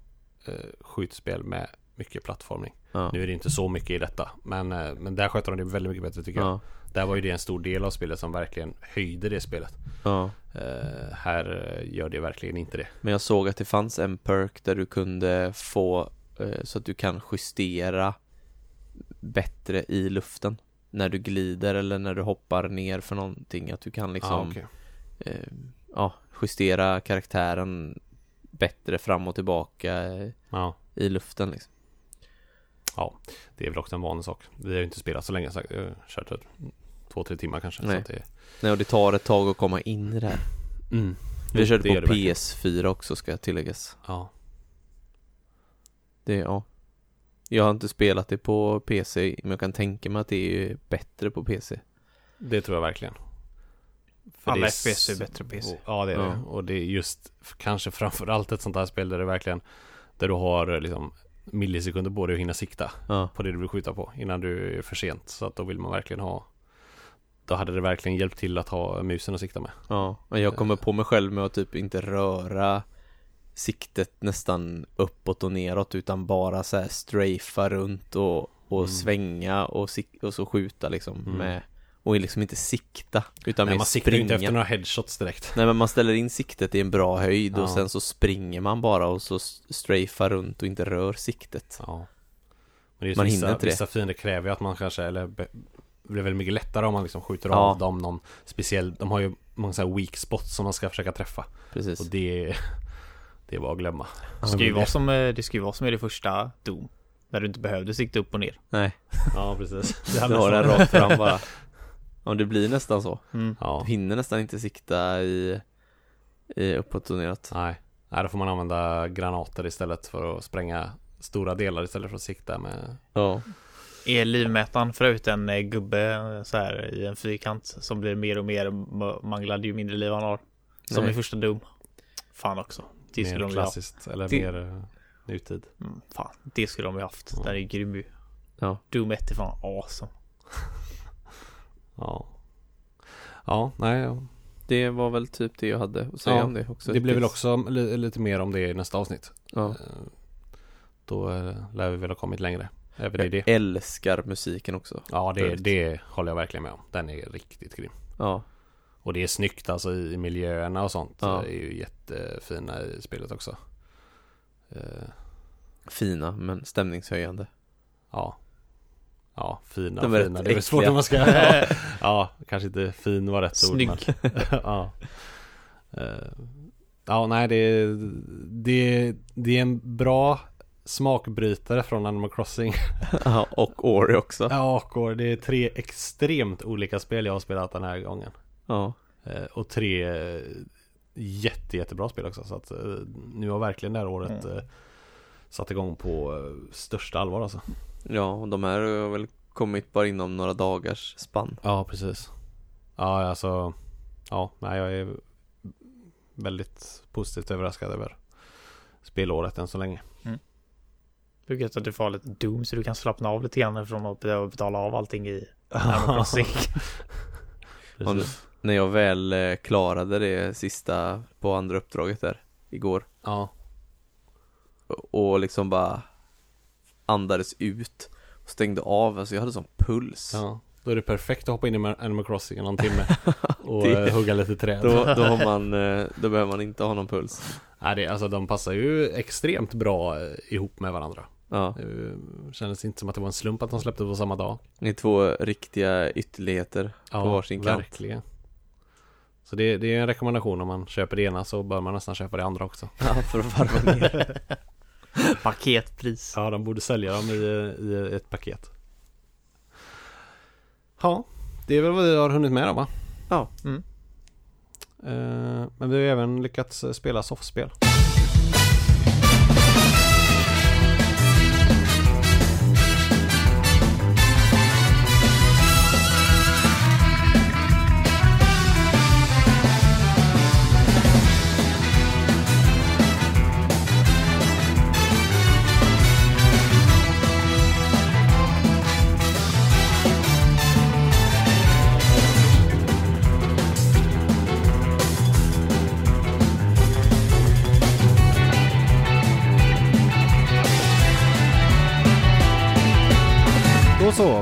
[SPEAKER 1] skjutspel med mycket plattformning.
[SPEAKER 2] ja,
[SPEAKER 1] Nu är det inte så mycket i detta. Men, eh, men där sköter de det väldigt mycket bättre tycker jag.
[SPEAKER 2] ja,
[SPEAKER 1] Där var ju det en stor del av spelet som verkligen höjde det spelet.
[SPEAKER 2] ja.
[SPEAKER 1] Eh, här eh, gör det verkligen inte det.
[SPEAKER 2] Men jag såg att det fanns en perk där du kunde få eh, så att du kan justera bättre i luften när du glider eller när du hoppar ner för någonting att du kan liksom
[SPEAKER 1] ah, okej.
[SPEAKER 2] eh, ja, justera karaktären bättre fram och tillbaka eh,
[SPEAKER 1] Ja,
[SPEAKER 2] i luften liksom.
[SPEAKER 1] det är väl också en vanlig sak. Vi har ju inte spelat så länge, så jag har kört ett, två, tre timmar kanske.
[SPEAKER 2] Nej.
[SPEAKER 1] Det,
[SPEAKER 2] Nej, och det tar ett tag att komma in i det här.
[SPEAKER 1] mm.
[SPEAKER 2] Vi
[SPEAKER 1] Jo,
[SPEAKER 2] körde på
[SPEAKER 1] gör det verkligen.
[SPEAKER 2] PS4 också ska tilläggas.
[SPEAKER 1] Ja,
[SPEAKER 2] Det, ja. Jag har inte spelat det på PC, men jag kan tänka mig att det är bättre på PC.
[SPEAKER 1] det tror jag verkligen. För
[SPEAKER 3] Alla FPS är bättre på PC.
[SPEAKER 1] Ja, det är
[SPEAKER 2] Ja.
[SPEAKER 1] det. Och det är just kanske framförallt ett sånt här spel där det verkligen där du har eh, liksom millisekunder på dig att hinna sikta
[SPEAKER 2] Ja,
[SPEAKER 1] på det du vill skjuta på innan du är för sent. Så att då vill man verkligen ha Då hade det verkligen hjälpt till att ha musen att sikta med.
[SPEAKER 2] ja. Men jag kommer på mig själv med att typ inte röra siktet nästan uppåt och neråt utan bara så här strafa runt och, och
[SPEAKER 1] Mm.
[SPEAKER 2] svänga och, och så skjuta liksom
[SPEAKER 1] Mm.
[SPEAKER 2] med och liksom inte sikta utan
[SPEAKER 1] Nej,
[SPEAKER 2] mer
[SPEAKER 1] man siktar
[SPEAKER 2] springa.
[SPEAKER 1] inte efter några headshots direkt.
[SPEAKER 2] Nej men man ställer in siktet i en bra höjd
[SPEAKER 1] Ja.
[SPEAKER 2] och sen så springer man bara och så strafar runt och inte rör siktet.
[SPEAKER 1] Ja. Men det är just
[SPEAKER 2] Man
[SPEAKER 1] vissa,
[SPEAKER 2] hinner inte det.
[SPEAKER 1] vissa fiender kräver ju att man kanske, eller blir väldigt mycket lättare om man liksom skjuter
[SPEAKER 2] Ja.
[SPEAKER 1] av dem någon speciell, de har ju många så här weak spots som man ska försöka träffa.
[SPEAKER 2] Precis.
[SPEAKER 1] Och det, det är bara att glömma.
[SPEAKER 3] Det ska ju vara som, eh, det ska ju vara som i det första Doom. Där du inte behövde sikta upp och ner.
[SPEAKER 2] Nej,
[SPEAKER 1] Ja, precis.
[SPEAKER 2] du har den rakt fram bara. Ja, det blir nästan så.
[SPEAKER 3] Mm.
[SPEAKER 1] Ja.
[SPEAKER 2] Du hinner nästan inte sikta i i uppåtturnerat.
[SPEAKER 1] Nej. Nej, då får man använda granater istället för att spränga stora delar istället för att sikta med
[SPEAKER 2] Ja.
[SPEAKER 3] Är livmätaren för övrigt en eh, gubbe eh, så här i en fyrkant som blir mer och mer manglad ju mindre liv han har? Som
[SPEAKER 2] Nej.
[SPEAKER 3] i första Doom. Fan också. Det skulle
[SPEAKER 1] mer
[SPEAKER 3] de
[SPEAKER 1] klassiskt eller
[SPEAKER 3] Det-
[SPEAKER 1] mer eh, nutid.
[SPEAKER 3] Mm, fan, det skulle de ju haft.
[SPEAKER 1] Ja.
[SPEAKER 3] Det här är grym ju.
[SPEAKER 2] Ja.
[SPEAKER 3] Doom 1 är fan awesome.
[SPEAKER 1] Ja. Ja, nej.
[SPEAKER 2] Det var väl typ det jag hade att säga
[SPEAKER 1] Ja,
[SPEAKER 2] om det också.
[SPEAKER 1] Det blir väl också li- lite mer om det i nästa avsnitt.
[SPEAKER 2] Ja.
[SPEAKER 1] Eh, Då eh, lär vi väl ha kommit längre. Även
[SPEAKER 2] Jag
[SPEAKER 1] det.
[SPEAKER 2] älskar musiken också.
[SPEAKER 1] Ja, det, det håller jag verkligen med om. Den är riktigt grym.
[SPEAKER 2] Ja.
[SPEAKER 1] Och det är snyggt alltså i i miljöerna och sånt.
[SPEAKER 2] Ja.
[SPEAKER 1] Det är ju jättefina i spelet också. Eh,
[SPEAKER 2] Fina men stämningshöjande.
[SPEAKER 1] Ja. Ja, fina
[SPEAKER 2] De är
[SPEAKER 1] fina. Det är svårt om man ska... Ja, ja kanske inte fin var rätt
[SPEAKER 3] Snygg.
[SPEAKER 1] ord. Men, ja. Eh, ja, nej det, det, det är en bra smakbrytare från Animal Crossing.
[SPEAKER 2] Ja, och Ori också.
[SPEAKER 1] Ja, och det är tre extremt olika spel jag har spelat den här gången.
[SPEAKER 2] Ja.
[SPEAKER 1] Eh, Och tre eh, jätte, jättebra spel också. Så att nu har verkligen det här året
[SPEAKER 3] Mm.
[SPEAKER 1] satt igång på största allvar alltså.
[SPEAKER 2] Ja, och de här har väl kommit bara inom några dagars spann.
[SPEAKER 1] Ja, precis. Ja, alltså. Ja, nej, jag är väldigt positivt överraskad över spelåret än så länge.
[SPEAKER 3] Det är gött att du får lite Doom så du kan slappna av lite grann från att behöva betala av allting i Animal.
[SPEAKER 2] När jag väl eh, klarade det sista på andra uppdraget där igår
[SPEAKER 1] Ja,
[SPEAKER 2] och liksom bara andades ut och stängde av, alltså jag hade sån puls.
[SPEAKER 1] ja. Då är det perfekt att hoppa in i Animal Crossing i någon timme och
[SPEAKER 2] Det-
[SPEAKER 1] eh, hugga lite träd.
[SPEAKER 2] Då, då har man, eh, då behöver man inte ha någon puls.
[SPEAKER 1] Nej, det, alltså de passar ju extremt bra eh, ihop med varandra.
[SPEAKER 2] Ja,
[SPEAKER 1] Det kändes inte som att det var en slump att de släppte på samma dag.
[SPEAKER 2] ni är två riktiga ytterligheter på varsin kant.
[SPEAKER 1] verkligen. Så det, det är en rekommendation om man köper det ena så bör man nästan köpa det andra också.
[SPEAKER 2] Ja, för att varva ner.
[SPEAKER 3] Paketpris.
[SPEAKER 1] Ja, de borde sälja dem i, i ett paket. Ja, det är väl vad vi har hunnit med då va?
[SPEAKER 2] Ja.
[SPEAKER 3] Mm.
[SPEAKER 1] Eh, men vi har även lyckats spela soffspel.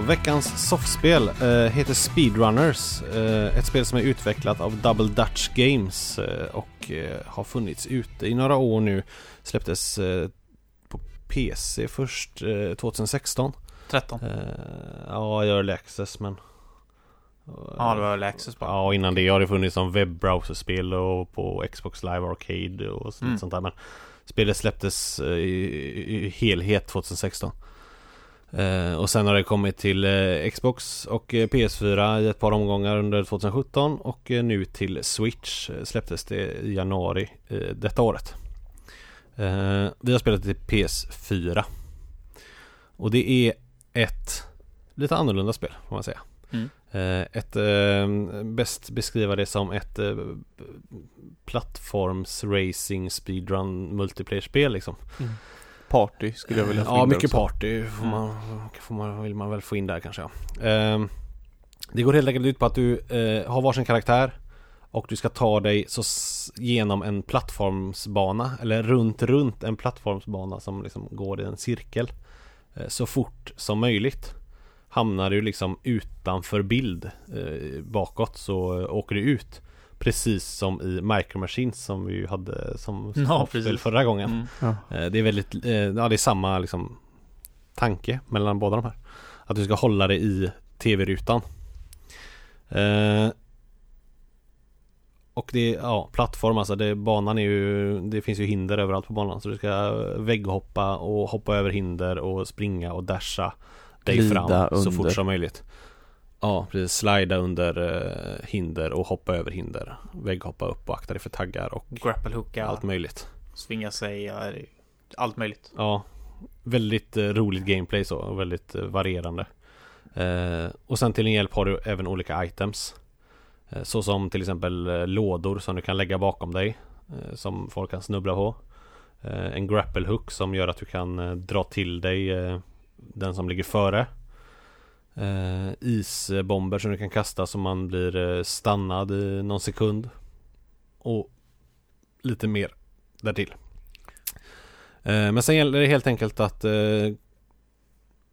[SPEAKER 1] Veckans soffspel eh, heter Speedrunners. Eh, ett spel som är utvecklat av Double Dutch Games eh, och eh, har funnits ute i några år nu. Släpptes eh, på PC först eh, 2016.
[SPEAKER 3] 13.
[SPEAKER 1] Eh, ja, early access men...
[SPEAKER 3] Ja, det var Early Access bara.
[SPEAKER 1] Ja, innan det har det funnits som webbrowserspel och på Xbox Live Arcade och sånt,
[SPEAKER 3] Mm.
[SPEAKER 1] sånt där. Men spelet släpptes i, i helhet 2016. Eh, och sen har det kommit till eh, Xbox och eh, PS4 i ett par omgångar under 2017 och nu till Switch släpptes det i januari detta året. Vi har spelat till PS4. Och det är ett lite annorlunda spel får man säga.
[SPEAKER 3] Mm.
[SPEAKER 1] Ett, eh, bäst beskriva det som ett plattforms racing speedrun multiplayer-spel liksom.
[SPEAKER 2] Party skulle jag vilja få
[SPEAKER 1] Ja,
[SPEAKER 2] in där
[SPEAKER 1] mycket
[SPEAKER 2] också.
[SPEAKER 1] party får
[SPEAKER 3] Mm.
[SPEAKER 1] man, får man, vill man väl få in där kanske ja. Ehm, Det går helt enkelt ut på att du eh, har varsin karaktär och du ska ta dig så genom en plattformsbana eller runt runt en plattformsbana som liksom går i en cirkel eh, så fort som möjligt. Hamnar du liksom utanför bild eh, bakåt så eh, åker du ut. Precis som i Micro Machines som vi ju hade som
[SPEAKER 3] Ja,
[SPEAKER 1] spel
[SPEAKER 3] precis.
[SPEAKER 1] förra gången.
[SPEAKER 3] Mm.
[SPEAKER 2] Ja.
[SPEAKER 1] Eh, Det är väldigt, eh, ja det är samma liksom tanke mellan båda de här. Att du ska hålla dig i tv-rutan. Eh, och det är, ja, plattform alltså, det, banan är ju, det finns ju hinder överallt på banan. Så du ska vägghoppa och hoppa över hinder och springa och dasha dig
[SPEAKER 2] Glida
[SPEAKER 1] fram så
[SPEAKER 2] under.
[SPEAKER 1] fort som möjligt. Ja, precis. Slida under eh, hinder och hoppa över hinder. Vägghoppa upp och akta dig för taggar och
[SPEAKER 3] Grapplehooka,
[SPEAKER 1] allt möjligt.
[SPEAKER 3] svinga sig, allt möjligt.
[SPEAKER 1] Ja, väldigt eh, roligt gameplay så och väldigt eh, varierande. Eh, och sen till en hjälp har du även olika items. Eh, så som till exempel eh, lådor som du kan lägga bakom dig. Som folk kan snubbla på. En grapple hook som gör att du kan dra till dig den som ligger före. Eh, isbomber som du kan kasta så man blir eh, stannad i någon sekund. Och lite mer därtill. Eh, men sen gäller det helt enkelt att eh,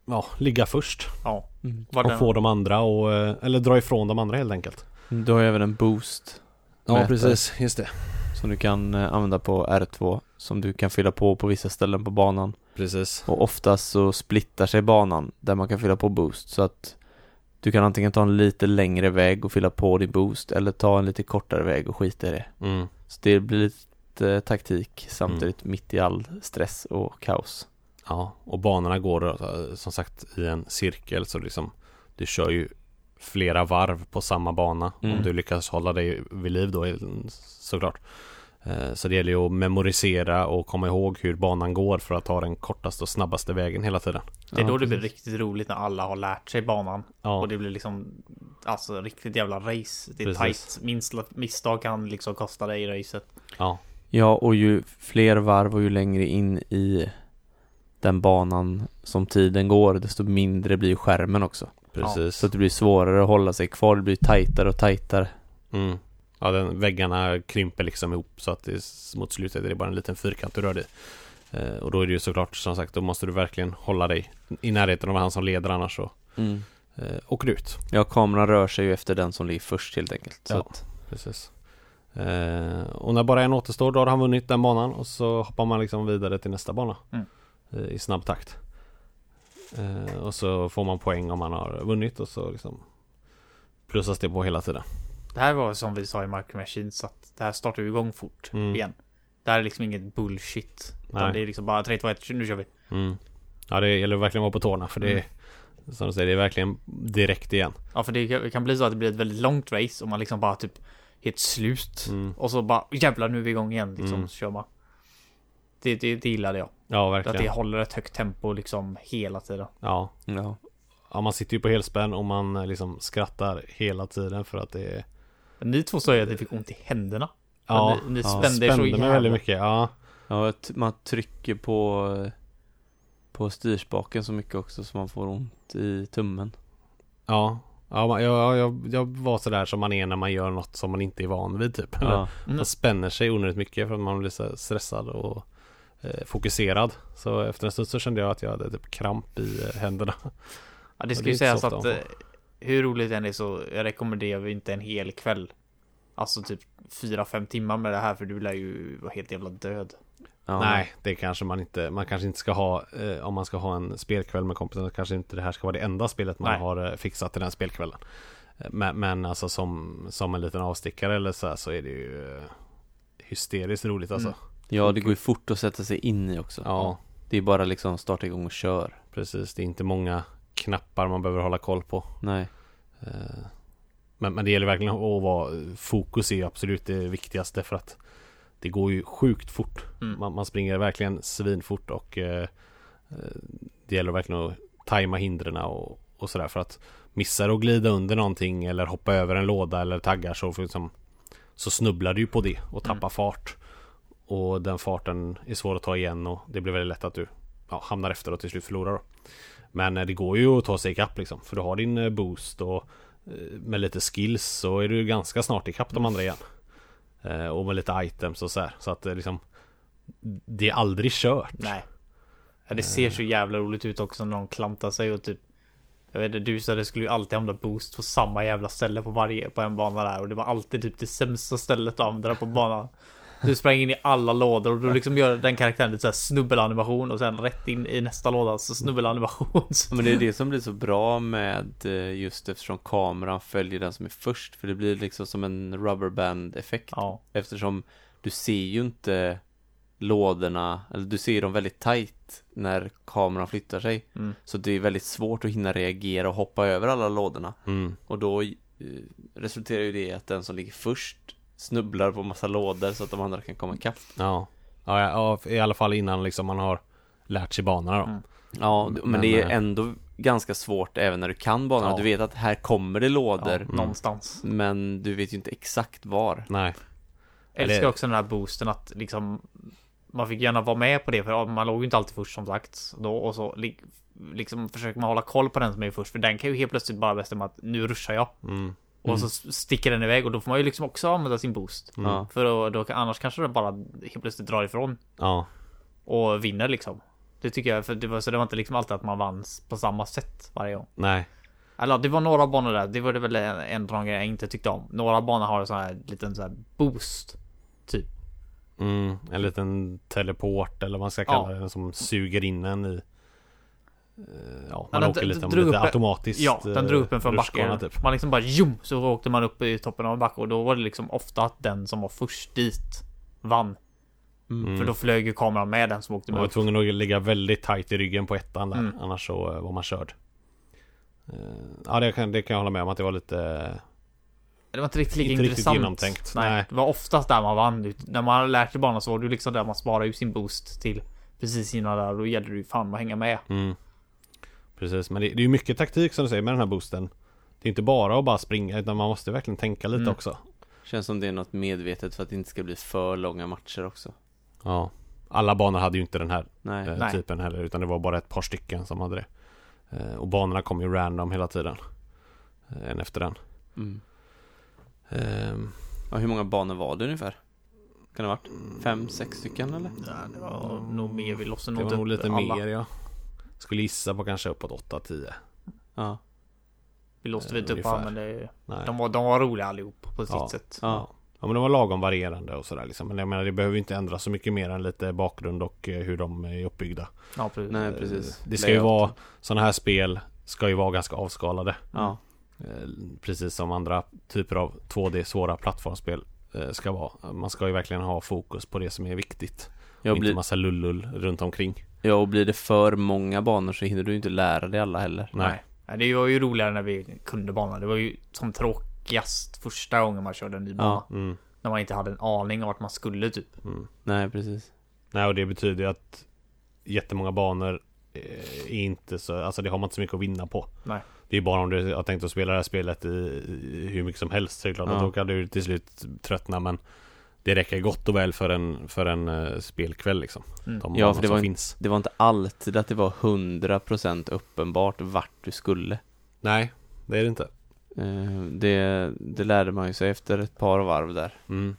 [SPEAKER 1] ja, ligga först
[SPEAKER 3] Ja.
[SPEAKER 2] Mm.
[SPEAKER 1] Och få de andra och, eh, eller dra ifrån de andra helt enkelt.
[SPEAKER 2] Du har ju även en boost
[SPEAKER 1] Ja precis, just det.
[SPEAKER 2] som du kan eh, använda på R2 som du kan fylla på på vissa ställen på banan.
[SPEAKER 1] Precis.
[SPEAKER 2] Och oftast så splittar sig banan där man kan fylla på boost så att du kan antingen ta en lite längre väg och fylla på din boost eller ta en lite kortare väg och skita i det.
[SPEAKER 1] Mm.
[SPEAKER 2] Så det blir lite eh, taktik samtidigt mitt i all stress och kaos.
[SPEAKER 1] Ja, och banorna går eh, som sagt i en cirkel så liksom du kör ju flera varv på samma bana
[SPEAKER 2] Mm.
[SPEAKER 1] om du lyckas hålla dig vid liv då såklart. Eh, Så det gäller ju att memorisera och komma ihåg hur banan går för att ta den kortaste och snabbaste vägen hela tiden.
[SPEAKER 3] Det är
[SPEAKER 2] Ja,
[SPEAKER 3] då det blir riktigt roligt när alla har lärt sig banan.
[SPEAKER 1] Ja,
[SPEAKER 3] Och det blir liksom Alltså riktigt jävla race. Det är
[SPEAKER 1] Precis.
[SPEAKER 3] tight. Minsta misstag kan liksom kosta dig racet.
[SPEAKER 1] ja,
[SPEAKER 2] Ja, och ju fler varv och ju längre in i den banan som tiden går, desto mindre blir skärmen också.
[SPEAKER 1] precis.
[SPEAKER 2] Så att det blir svårare att hålla sig kvar, det blir tajtare och tajtare.
[SPEAKER 1] Mm. Ja, den, väggarna krymper liksom ihop så att det mot slutet är det bara en liten fyrkant du rör dig i. eh, Och då är det ju såklart som sagt, då måste du verkligen hålla dig i närheten av han som leder annars så eh, åker du ut.
[SPEAKER 2] Ja, kameran rör sig ju efter den som ligger först helt enkelt. Så
[SPEAKER 1] Ja.
[SPEAKER 2] att,
[SPEAKER 1] Precis. Eh, och när bara en återstår då har han vunnit den banan och så hoppar man liksom vidare till nästa bana
[SPEAKER 3] Mm.
[SPEAKER 1] eh, i snabb takt. Eh, och så får man poäng om man har vunnit och så liksom plussas det på hela tiden.
[SPEAKER 3] Det här var som vi sa i Micro Machines att det här startar igång fort
[SPEAKER 1] Mm.
[SPEAKER 3] igen. Det här är liksom inget bullshit. Utan
[SPEAKER 1] Nej.
[SPEAKER 3] det är liksom bara 3, 2, 1, nu kör vi.
[SPEAKER 1] Mm. Ja det gäller verkligen att vara på tårna för det är
[SPEAKER 3] Mm.
[SPEAKER 1] Som du säger, det är verkligen direkt igen.
[SPEAKER 3] Ja för det kan- bli så att det blir ett väldigt långt race och man liksom bara typ helt slut.
[SPEAKER 1] Mm.
[SPEAKER 3] Och så bara jävlar nu är vi igång igen liksom.
[SPEAKER 1] Mm.
[SPEAKER 3] Så kör man. Det, det, det gillade jag.
[SPEAKER 1] Ja
[SPEAKER 3] Att det
[SPEAKER 1] verkligen.
[SPEAKER 3] håller ett högt tempo liksom hela tiden.
[SPEAKER 1] Ja.
[SPEAKER 2] ja.
[SPEAKER 1] ja, man sitter ju på helspänn och man eh, liksom skrattar hela tiden för att det är
[SPEAKER 3] Men ni två sa ju att ni fick ont i händerna.
[SPEAKER 1] Ja,
[SPEAKER 3] ni, ni
[SPEAKER 2] ja,
[SPEAKER 3] spände er så
[SPEAKER 1] spände mig
[SPEAKER 3] jävla
[SPEAKER 1] väldigt mycket. Ja,
[SPEAKER 2] Ja, man trycker på på styrspaken så mycket också så man får ont i tummen.
[SPEAKER 1] ja. Ja, jag, jag, jag var sådär som man är när man gör något som man inte är van vid typ.
[SPEAKER 2] Ja.
[SPEAKER 3] Mm.
[SPEAKER 1] Man spänner sig onödigt mycket för att man blir så stressad och eh, fokuserad. Så efter en stund så kände jag att jag hade typ kramp i eh, händerna.
[SPEAKER 3] Ja, det ska ju sägas att hur roligt det än är så jag rekommenderar vi inte en hel kväll. Alltså typ 4-5 timmar med det här för du lär ju vara helt jävla död.
[SPEAKER 2] Ja.
[SPEAKER 1] Nej, det kanske man inte, man kanske inte ska ha, eh, om man ska ha en spelkväll med kompisar, kanske inte det här ska vara det enda spelet man
[SPEAKER 3] Nej.
[SPEAKER 1] har eh, fixat till den spelkvällen. Eh, Men, men alltså som, som en liten avstickare eller så här, så är det ju eh, hysteriskt roligt alltså.
[SPEAKER 3] Mm.
[SPEAKER 2] Ja, det går ju fort att sätta sig in i också.
[SPEAKER 1] Ja,
[SPEAKER 2] Det är bara liksom starta igång och kör.
[SPEAKER 1] precis. Det är inte många knappar man behöver hålla koll på.
[SPEAKER 2] Nej.
[SPEAKER 1] Eh, Men, men det gäller verkligen att vara Fokus är absolut det viktigaste för att Det går ju sjukt fort
[SPEAKER 3] Mm.
[SPEAKER 1] man, man springer verkligen svinfort och eh, eh, Det gäller verkligen att tajma hindren och, och sådär för att Missar att glida under någonting eller hoppa över en låda eller taggar så liksom Så snubblar du ju på det och tappar
[SPEAKER 3] Mm.
[SPEAKER 1] fart Och den farten är svår att ta igen och det blir väldigt lätt att du ja, Hamnar efter och till slut förlorar då men eh, det går ju att ta sig ikapp liksom för du har din eh, boost och eh, med lite skills så är du ganska snart ikapp de andra igen. Och med lite items och så här. Så att det liksom Det är aldrig kört.
[SPEAKER 3] Nej. Ja, det ser så jävla roligt ut också när de klantar sig och typ Jag vet inte, du sa det skulle ju alltid hamna boost på samma jävla ställe på varje, på en bana där och det var alltid typ det sämsta stället att använda på banan. Du sprang in i alla lådor och du liksom gör den karaktären lite såhär snubbelanimation och sen rätt in i nästa låda så snubbelanimation.
[SPEAKER 2] Ja, Men det är det som blir så bra med eh, just eftersom kameran följer den som är först. För det blir liksom som en rubberband effekt.
[SPEAKER 3] Ja.
[SPEAKER 2] Eftersom du ser ju inte lådorna, eller du ser dem väldigt tight när kameran flyttar sig.
[SPEAKER 3] Mm.
[SPEAKER 2] Så det är väldigt svårt att hinna reagera och hoppa över alla lådorna.
[SPEAKER 1] Mm.
[SPEAKER 2] Och då eh, resulterar ju det i att den som ligger först snubblar på massa lådor så att de andra kan komma ikapp.
[SPEAKER 1] Ja. Ja, ja, i alla fall innan liksom man har lärt sig banorna då.
[SPEAKER 3] Mm.
[SPEAKER 2] Ja, men,
[SPEAKER 1] Men,
[SPEAKER 2] det är
[SPEAKER 1] eh,
[SPEAKER 2] ändå ganska svårt även när du kan banorna.
[SPEAKER 1] Ja.
[SPEAKER 2] Du vet att här kommer det lådor,
[SPEAKER 3] Ja, någonstans.
[SPEAKER 2] men du vet ju inte exakt var.
[SPEAKER 1] Nej.
[SPEAKER 3] Älskar
[SPEAKER 1] Eller-
[SPEAKER 3] också den här boosten att liksom Man fick gärna vara med på det för man låg ju inte alltid först som sagt då och så li- Liksom försöker man hålla koll på den som är först för den kan ju helt plötsligt bara bestämma att nu ruschar jag
[SPEAKER 1] Mm.
[SPEAKER 3] Och så sticker den iväg och då får man ju liksom också använda sin boost
[SPEAKER 1] Mm.
[SPEAKER 2] Ja.
[SPEAKER 3] för då, då annars kanske den bara helt plötsligt drar ifrån
[SPEAKER 1] Ja.
[SPEAKER 3] och vinner liksom Det tycker jag för det var så det var inte liksom alltid att man vann på samma sätt varje gång
[SPEAKER 1] Nej.
[SPEAKER 3] Eller det var några banor där, det var det väl en, en av de grejer jag inte tyckte om Några banor har en sån här liten sån här boost Typ
[SPEAKER 1] Mm. En liten teleport eller vad man ska
[SPEAKER 3] Ja.
[SPEAKER 1] kalla det som suger in en i Ja, man
[SPEAKER 3] den-
[SPEAKER 1] åker lite,
[SPEAKER 3] drog
[SPEAKER 1] lite
[SPEAKER 3] upp en-
[SPEAKER 1] automatiskt
[SPEAKER 3] Ja, den drog upp en från
[SPEAKER 1] eh, rutschkana
[SPEAKER 3] backen.
[SPEAKER 1] typ.
[SPEAKER 3] Man liksom bara jum, så åkte man upp i toppen av en backe och då var det liksom ofta att den som var först dit vann.
[SPEAKER 1] Mm.
[SPEAKER 3] För då flög ju kameran med den som åkte
[SPEAKER 1] Man
[SPEAKER 3] med
[SPEAKER 1] var
[SPEAKER 3] upp.
[SPEAKER 1] tvungen att ligga väldigt tight i ryggen på ettan där
[SPEAKER 3] Mm.
[SPEAKER 1] Annars så eh, var man körd Eh, Ja det kan, det kan jag hålla med om att det var lite
[SPEAKER 3] Det var inte riktigt lika
[SPEAKER 1] inte riktigt
[SPEAKER 3] intressant.
[SPEAKER 1] genomtänkt.
[SPEAKER 3] Nej,
[SPEAKER 1] Nej.
[SPEAKER 3] Det var oftast där man vann. När man hade lärt sig banan så var det ju liksom där man sparade ut sin boost till precis innan där. Då gällde det ju fan att hänga med.
[SPEAKER 1] mm. Precis men det, det är ju mycket taktik som du säger med den här boosten Det är inte bara att bara springa utan man måste verkligen tänka lite
[SPEAKER 3] Mm.
[SPEAKER 1] också
[SPEAKER 2] Känns som det är något medvetet för att det inte ska bli för långa matcher också.
[SPEAKER 1] Ja Alla banor hade ju inte den här
[SPEAKER 2] Nej.
[SPEAKER 1] eh,
[SPEAKER 3] Nej.
[SPEAKER 1] typen heller utan det var bara ett par stycken som hade det eh, Och banorna kom ju random hela tiden eh, En efter den
[SPEAKER 2] Mm.
[SPEAKER 1] Ehm,
[SPEAKER 2] Ja, hur många banor var det ungefär? Kan det ha varit fem, sex stycken eller?
[SPEAKER 3] Ja, det var nog mer. Vi låste
[SPEAKER 1] Det
[SPEAKER 3] nog
[SPEAKER 1] var
[SPEAKER 3] inte
[SPEAKER 1] nog lite
[SPEAKER 3] alla.
[SPEAKER 1] mer ja Skulle gissa på kanske uppåt 8-10
[SPEAKER 2] Ja.
[SPEAKER 3] Vi låste
[SPEAKER 1] Eh,
[SPEAKER 3] inte upp men det, de, var, de var roliga allihop på sitt
[SPEAKER 1] Ja.
[SPEAKER 3] sätt.
[SPEAKER 2] Ja.
[SPEAKER 1] Ja men de var lagom varierande och sådär liksom Men jag menar det behöver ju inte ändra så mycket mer än lite bakgrund och eh, hur de är uppbyggda
[SPEAKER 3] Ja, precis.
[SPEAKER 2] Nej, precis.
[SPEAKER 1] Det ska ju vara Sådana här spel Ska ju vara ganska avskalade
[SPEAKER 2] Ja.
[SPEAKER 1] Eh, Precis som andra typer av 2D svåra plattformsspel eh, ska vara Man ska ju verkligen ha fokus på det som är viktigt
[SPEAKER 2] Jag
[SPEAKER 1] och inte
[SPEAKER 2] blir,
[SPEAKER 1] massa lullull runt omkring
[SPEAKER 2] ja, och blir det för många banor så hinner du inte lära dig alla heller.
[SPEAKER 1] Nej,
[SPEAKER 3] Nej, det var ju roligare när vi kunde banan. Det var ju som tråkigast första gången man körde en ny bana.
[SPEAKER 2] Ja.
[SPEAKER 1] Mm,
[SPEAKER 3] När man inte hade en aning om vart man skulle typ.
[SPEAKER 1] mm.
[SPEAKER 2] Nej, precis.
[SPEAKER 1] Nej och det betyder ju att Jättemånga banor eh, är inte så, alltså det har man inte så mycket att vinna på
[SPEAKER 3] Nej.
[SPEAKER 1] Det är bara om du har tänkt att spela det här spelet i, i hur mycket som helst så är det klart
[SPEAKER 2] Ja.
[SPEAKER 1] att då kan du till slut tröttna men Det räcker gott och väl för en, för en uh, spelkväll liksom
[SPEAKER 3] Mm.
[SPEAKER 1] De
[SPEAKER 2] Ja, för det var-
[SPEAKER 1] finns
[SPEAKER 2] Det var inte alltid att det var 100% uppenbart vart du skulle.
[SPEAKER 1] Nej, det är det inte
[SPEAKER 2] Eh, Det, det lärde man ju sig efter ett par varv där.
[SPEAKER 1] mm.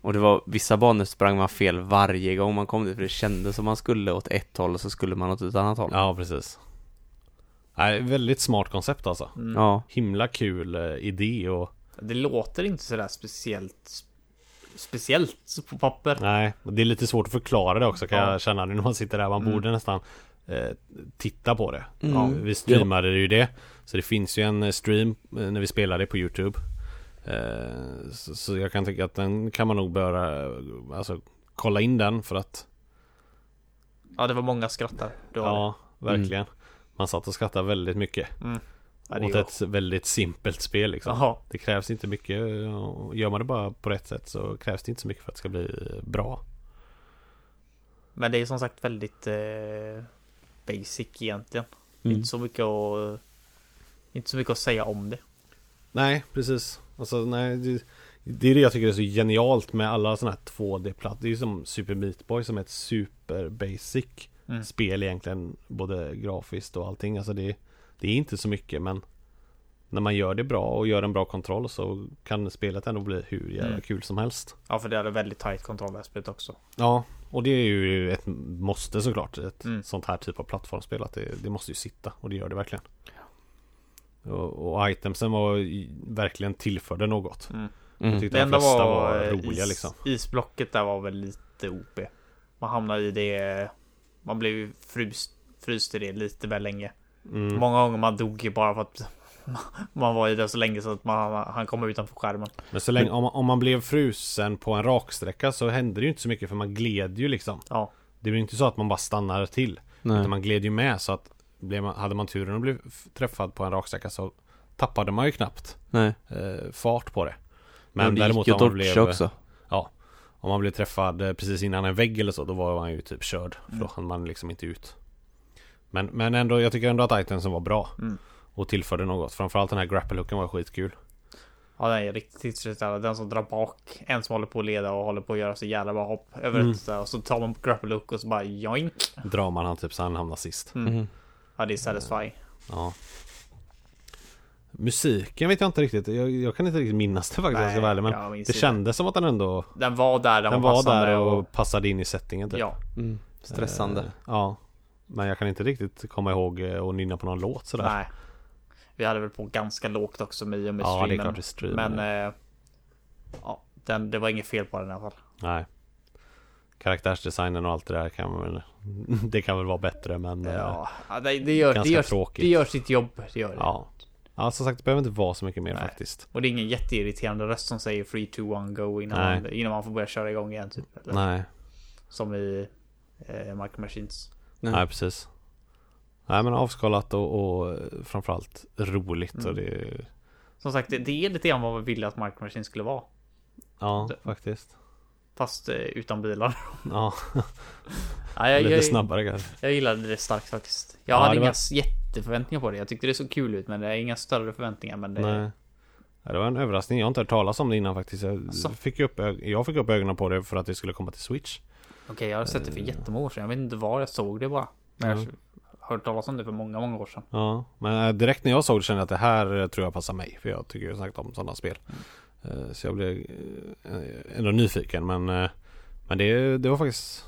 [SPEAKER 2] Och det var, vissa banor sprang man fel varje gång man kom dit för det kändes som man skulle åt ett håll och så skulle man åt ett annat håll.
[SPEAKER 1] Ja, precis Nej, väldigt smart koncept alltså
[SPEAKER 3] Mm.
[SPEAKER 2] Ja,
[SPEAKER 1] Himla kul eh, idé och
[SPEAKER 3] Det låter inte sådär speciellt Speciellt på papper.
[SPEAKER 1] Nej, det är lite svårt att förklara det också kan
[SPEAKER 3] Ja.
[SPEAKER 1] jag känna nu när man sitter där Man
[SPEAKER 3] Mm.
[SPEAKER 1] borde nästan eh, titta på det
[SPEAKER 2] Mm.
[SPEAKER 1] ja, Vi streamade ju det Så det finns ju en eh, stream eh, när vi spelar det på Youtube eh, så, så jag kan tycka att den kan man nog börja eh, Alltså kolla in den för att
[SPEAKER 3] Ja, det var många skrattar. Det var
[SPEAKER 1] Ja, verkligen Man satt och skrattade väldigt mycket.
[SPEAKER 3] Mm. Ja,
[SPEAKER 1] Åt ett väldigt simpelt spel liksom
[SPEAKER 3] Jaha.
[SPEAKER 1] Det krävs inte mycket Gör man det bara på rätt sätt så krävs det inte så mycket för att det ska bli bra
[SPEAKER 3] Men det är som sagt väldigt eh, basic egentligen.
[SPEAKER 2] Mm.
[SPEAKER 3] Inte så mycket att Inte så mycket att säga om det.
[SPEAKER 1] Nej, precis Alltså nej det, det är det jag tycker är så genialt med alla sådana här 2D-plattor Det är ju som Super Meat Boy som är ett super basic
[SPEAKER 3] Mm.
[SPEAKER 1] spel egentligen Både grafiskt och allting Alltså det, det är inte så mycket men När man gör det bra och gör en bra kontroll så kan spelet ändå bli hur jävla
[SPEAKER 3] Mm.
[SPEAKER 1] kul som helst
[SPEAKER 3] Ja, för det hade väldigt tight spelet också.
[SPEAKER 1] Ja, och det är ju ett måste såklart Ett
[SPEAKER 3] Mm.
[SPEAKER 1] sånt här typ av plattformsspel att det, det måste ju sitta och det gör det verkligen och, och itemsen var verkligen tillförde något
[SPEAKER 3] Mm.
[SPEAKER 1] Jag
[SPEAKER 2] Mm.
[SPEAKER 1] tyckte
[SPEAKER 3] Det
[SPEAKER 1] de
[SPEAKER 3] enda
[SPEAKER 1] flesta
[SPEAKER 3] var,
[SPEAKER 1] var,
[SPEAKER 3] eh,
[SPEAKER 1] roliga
[SPEAKER 3] is,
[SPEAKER 1] liksom
[SPEAKER 3] isblocket där var väl lite OP. Man hamnade i det Man blev ju fryst, fryst i det lite väl länge.
[SPEAKER 1] Mm.
[SPEAKER 3] Många gånger man dog ju bara för att man var i det så länge så att man, han kom utanför skärmen.
[SPEAKER 1] Men så länge, om, man- om man blev frusen på en raksträcka så hände det ju inte så mycket för man gled ju liksom.
[SPEAKER 3] Ja.
[SPEAKER 1] Det blir inte så att man bara stannar till.
[SPEAKER 2] Nej.
[SPEAKER 1] Utan man gled ju med så att blev man, hade man turen att bli träffad på en raksträcka så tappade man ju knappt
[SPEAKER 2] Nej.
[SPEAKER 1] eh, fart på det.
[SPEAKER 2] Men
[SPEAKER 1] Men
[SPEAKER 2] det
[SPEAKER 1] däremot
[SPEAKER 2] gick ju
[SPEAKER 1] om man blev,
[SPEAKER 2] också.
[SPEAKER 1] om man blev träffad eh, precis innan en vägg eller så, då var man ju typ körd. För då hann man liksom inte ut. Men, men ändå, jag tycker ändå att itemsen var bra.
[SPEAKER 3] Mm.
[SPEAKER 1] Och tillförde något. Framförallt den här grapple-hooken var skitkul.
[SPEAKER 3] Ja, den är riktigt tillfredsställande. Den som drar bak, en som håller på att leda och håller på att göra så jävla bra hopp över
[SPEAKER 1] Mm.
[SPEAKER 3] ett och så tar man på grapple hook och så bara joink.
[SPEAKER 1] Drar man han typ så han hamnar sist.
[SPEAKER 3] Mm.
[SPEAKER 2] Mhm.
[SPEAKER 3] Ja, det är satisfying.
[SPEAKER 1] Ja. Musiken vet jag inte riktigt. Jag, jag kan inte riktigt minnas det faktiskt vara ärlig, Men det
[SPEAKER 3] inte.
[SPEAKER 1] kändes som att den ändå
[SPEAKER 3] Den var där, den,
[SPEAKER 1] Den
[SPEAKER 3] var
[SPEAKER 1] var där
[SPEAKER 3] och...
[SPEAKER 1] och passade in i settingen typ.
[SPEAKER 3] Ja,
[SPEAKER 2] Mm. Stressande.
[SPEAKER 1] Eh, Ja. Men jag kan inte riktigt komma ihåg eh, och nynna på någon låt sådär.
[SPEAKER 3] nej. Vi hade väl på ganska lågt också med, med
[SPEAKER 1] Ja,
[SPEAKER 3] streamen.
[SPEAKER 1] det är streamen.
[SPEAKER 3] Men... Eh, ja, den, det var inget fel på den i alla fall.
[SPEAKER 1] Nej. Karaktärsdesignen och allt det där kan väl Det kan väl vara bättre men eh,
[SPEAKER 3] Ja, ja, det, det, gör, det,
[SPEAKER 1] ganska
[SPEAKER 3] gör,
[SPEAKER 1] tråkigt.
[SPEAKER 3] det gör sitt jobb. Det gör det.
[SPEAKER 1] Ja. Ja som sagt det behöver inte vara så mycket mer
[SPEAKER 3] Nej.
[SPEAKER 1] faktiskt.
[SPEAKER 3] Och det är ingen jätteirriterande röst som säger 3, 2, 1, go innan
[SPEAKER 1] Nej.
[SPEAKER 3] man, innan man får börja köra igång igen typ. Eller,
[SPEAKER 1] Nej.
[SPEAKER 3] Som i eh, Micro Machines.
[SPEAKER 2] Nej.
[SPEAKER 1] Nej precis. Nej men avskalat och, och eh, framförallt roligt och
[SPEAKER 3] Mm.
[SPEAKER 1] det
[SPEAKER 3] Som sagt, det, är lite grann vad vi ville att Micro Machines skulle vara.
[SPEAKER 1] Ja
[SPEAKER 3] Det-
[SPEAKER 1] faktiskt.
[SPEAKER 3] Fast eh, utan bilar.
[SPEAKER 1] Ja,
[SPEAKER 3] Ja, jag,
[SPEAKER 1] lite
[SPEAKER 3] jag,
[SPEAKER 1] snabbare kanske.
[SPEAKER 3] jag gillade det starkt faktiskt. Jag
[SPEAKER 1] Ja,
[SPEAKER 3] hade inga
[SPEAKER 1] var-
[SPEAKER 3] jätteförväntningar på det. Jag tyckte det såg kul ut men det är inga större förväntningar. Men det,
[SPEAKER 1] Nej. Ja, det var en överraskning. Jag har inte hört talas om det innan faktiskt. Jag, fick upp, jag fick upp ögonen på det för att det skulle komma till Switch.
[SPEAKER 3] Okej, jag har sett det för jättemånga år sedan. Jag vet inte var jag såg det bara. Men jag
[SPEAKER 1] Mm.
[SPEAKER 3] har hört talas om det för många, många år sedan.
[SPEAKER 1] Ja, men eh, direkt när jag såg det kände jag att det här eh, tror jag passar mig. För jag tycker ju sagt om sådana spel. Eh, Så jag blev eh, ändå nyfiken. Men, eh, men det, det var faktiskt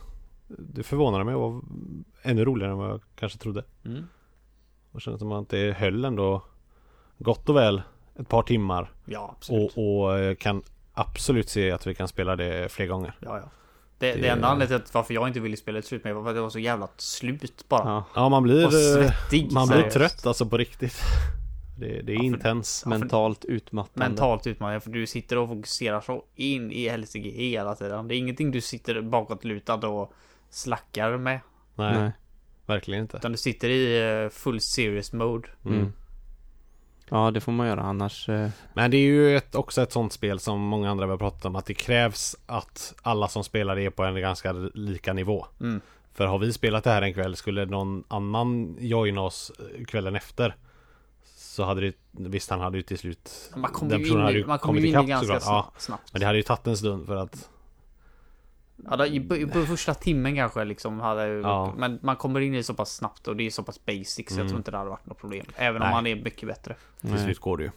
[SPEAKER 1] Det förvånade mig och var ännu roligare än vad jag kanske trodde.
[SPEAKER 3] Mm.
[SPEAKER 1] Och kände som att det höll ändå gott och väl ett par timmar.
[SPEAKER 3] Ja, absolut.
[SPEAKER 1] Och, och eh, kan absolut se att vi kan spela det fler gånger.
[SPEAKER 3] Ja, ja. Det, det,
[SPEAKER 1] Det-
[SPEAKER 3] enda anledningen till varför jag inte ville spela ett slut med var för att det var så jävla slut bara.
[SPEAKER 2] Ja.
[SPEAKER 1] Ja man blir, eh,
[SPEAKER 3] svettig.
[SPEAKER 1] man blir trött alltså på riktigt. Det, det är
[SPEAKER 3] Ja,
[SPEAKER 1] intens.
[SPEAKER 3] Ja,
[SPEAKER 2] Mentalt utmattande.
[SPEAKER 3] Mentalt utmanande för du sitter och fokuserar så in i helsike hela tiden. Det är ingenting du sitter bakåtlutad och slackar med.
[SPEAKER 1] Nej,
[SPEAKER 2] Nej.
[SPEAKER 1] verkligen inte.
[SPEAKER 3] Utan du sitter i eh, full serious mode.
[SPEAKER 1] Mm.
[SPEAKER 2] Ja, det får man göra annars. eh,
[SPEAKER 1] Men det är ju ett, också ett sånt spel som många andra har pratat om att det krävs att alla som spelar det är på en ganska lika nivå.
[SPEAKER 3] Mm.
[SPEAKER 1] För har vi spelat det här en kväll skulle någon annan joina oss eh, kvällen efter så hade det, visst han hade ju till slut
[SPEAKER 3] Man kommer
[SPEAKER 1] Den
[SPEAKER 3] ju in,
[SPEAKER 1] hade ju
[SPEAKER 3] man kommer
[SPEAKER 1] kommit
[SPEAKER 3] in
[SPEAKER 1] ikapp
[SPEAKER 3] ganska
[SPEAKER 1] såklart. Ja.
[SPEAKER 3] snabbt.
[SPEAKER 1] Men det hade ju tagit en stund för att
[SPEAKER 3] Ja, då, i, på, första timmen kanske liksom hade
[SPEAKER 1] Ja.
[SPEAKER 3] Men man kommer in i det så pass snabbt och det är så pass basic så jag
[SPEAKER 1] Mm.
[SPEAKER 3] tror inte det hade varit något problem. Även om
[SPEAKER 1] Nej.
[SPEAKER 3] man är mycket bättre.
[SPEAKER 1] till slut går det ju.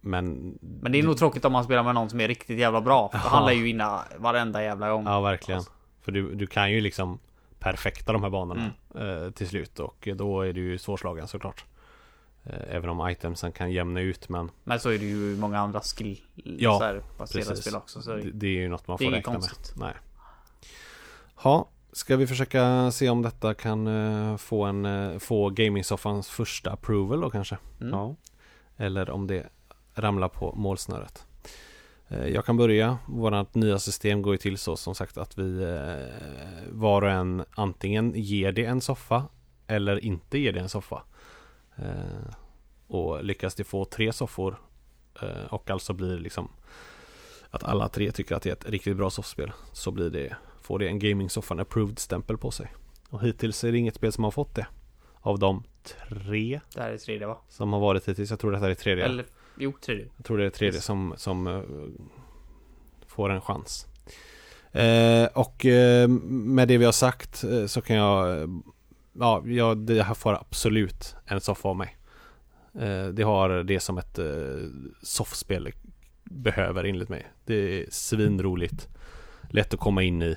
[SPEAKER 1] Men
[SPEAKER 3] Men det är nog tråkigt om man spelar med någon som är riktigt jävla bra. För
[SPEAKER 1] Ja.
[SPEAKER 3] han lär ju vinna varenda jävla gång.
[SPEAKER 1] Ja verkligen. För du, du kan ju liksom perfekta de här banorna eh, till slut och då är du ju svårslagen såklart. Eh, även om itemsen kan jämna ut men
[SPEAKER 3] Men så är det ju många andra skill
[SPEAKER 1] Ja,
[SPEAKER 3] så här, baserade
[SPEAKER 1] precis.
[SPEAKER 3] spel också. Så
[SPEAKER 1] det, det är ju något man får räkna
[SPEAKER 3] konstigt.
[SPEAKER 1] med. Nej. Ja, ska vi försöka se om detta kan eh, få en eh, få gamingsoffans första approval då kanske?
[SPEAKER 3] Mm.
[SPEAKER 2] Ja.
[SPEAKER 1] Eller om det ramlar på målsnöret. Jag kan börja. Vårt nya system går ju till så som sagt att vi var och en antingen ger det en soffa eller inte ger det en soffa. Eh, Och lyckas det få tre soffor eh, och alltså blir liksom att alla tre tycker att det är ett riktigt bra soffspel så blir det, får det en gaming-soffan approved stämpel på sig. Och hittills är det inget spel som har fått det. Av de tre
[SPEAKER 3] Det här är tredje va?
[SPEAKER 1] som har varit hittills. Jag tror detta är tredje.
[SPEAKER 3] Eller, jo tredje.
[SPEAKER 1] Jag tror det är tredje
[SPEAKER 3] Yes.
[SPEAKER 1] som, som eh, får en chans. Eh, och med det vi har sagt så kan jag, ja, ja, det här får absolut en soffa av mig. Eh, det har det som ett eh, soffspel behöver enligt mig. Det är svinroligt, lätt att komma in i.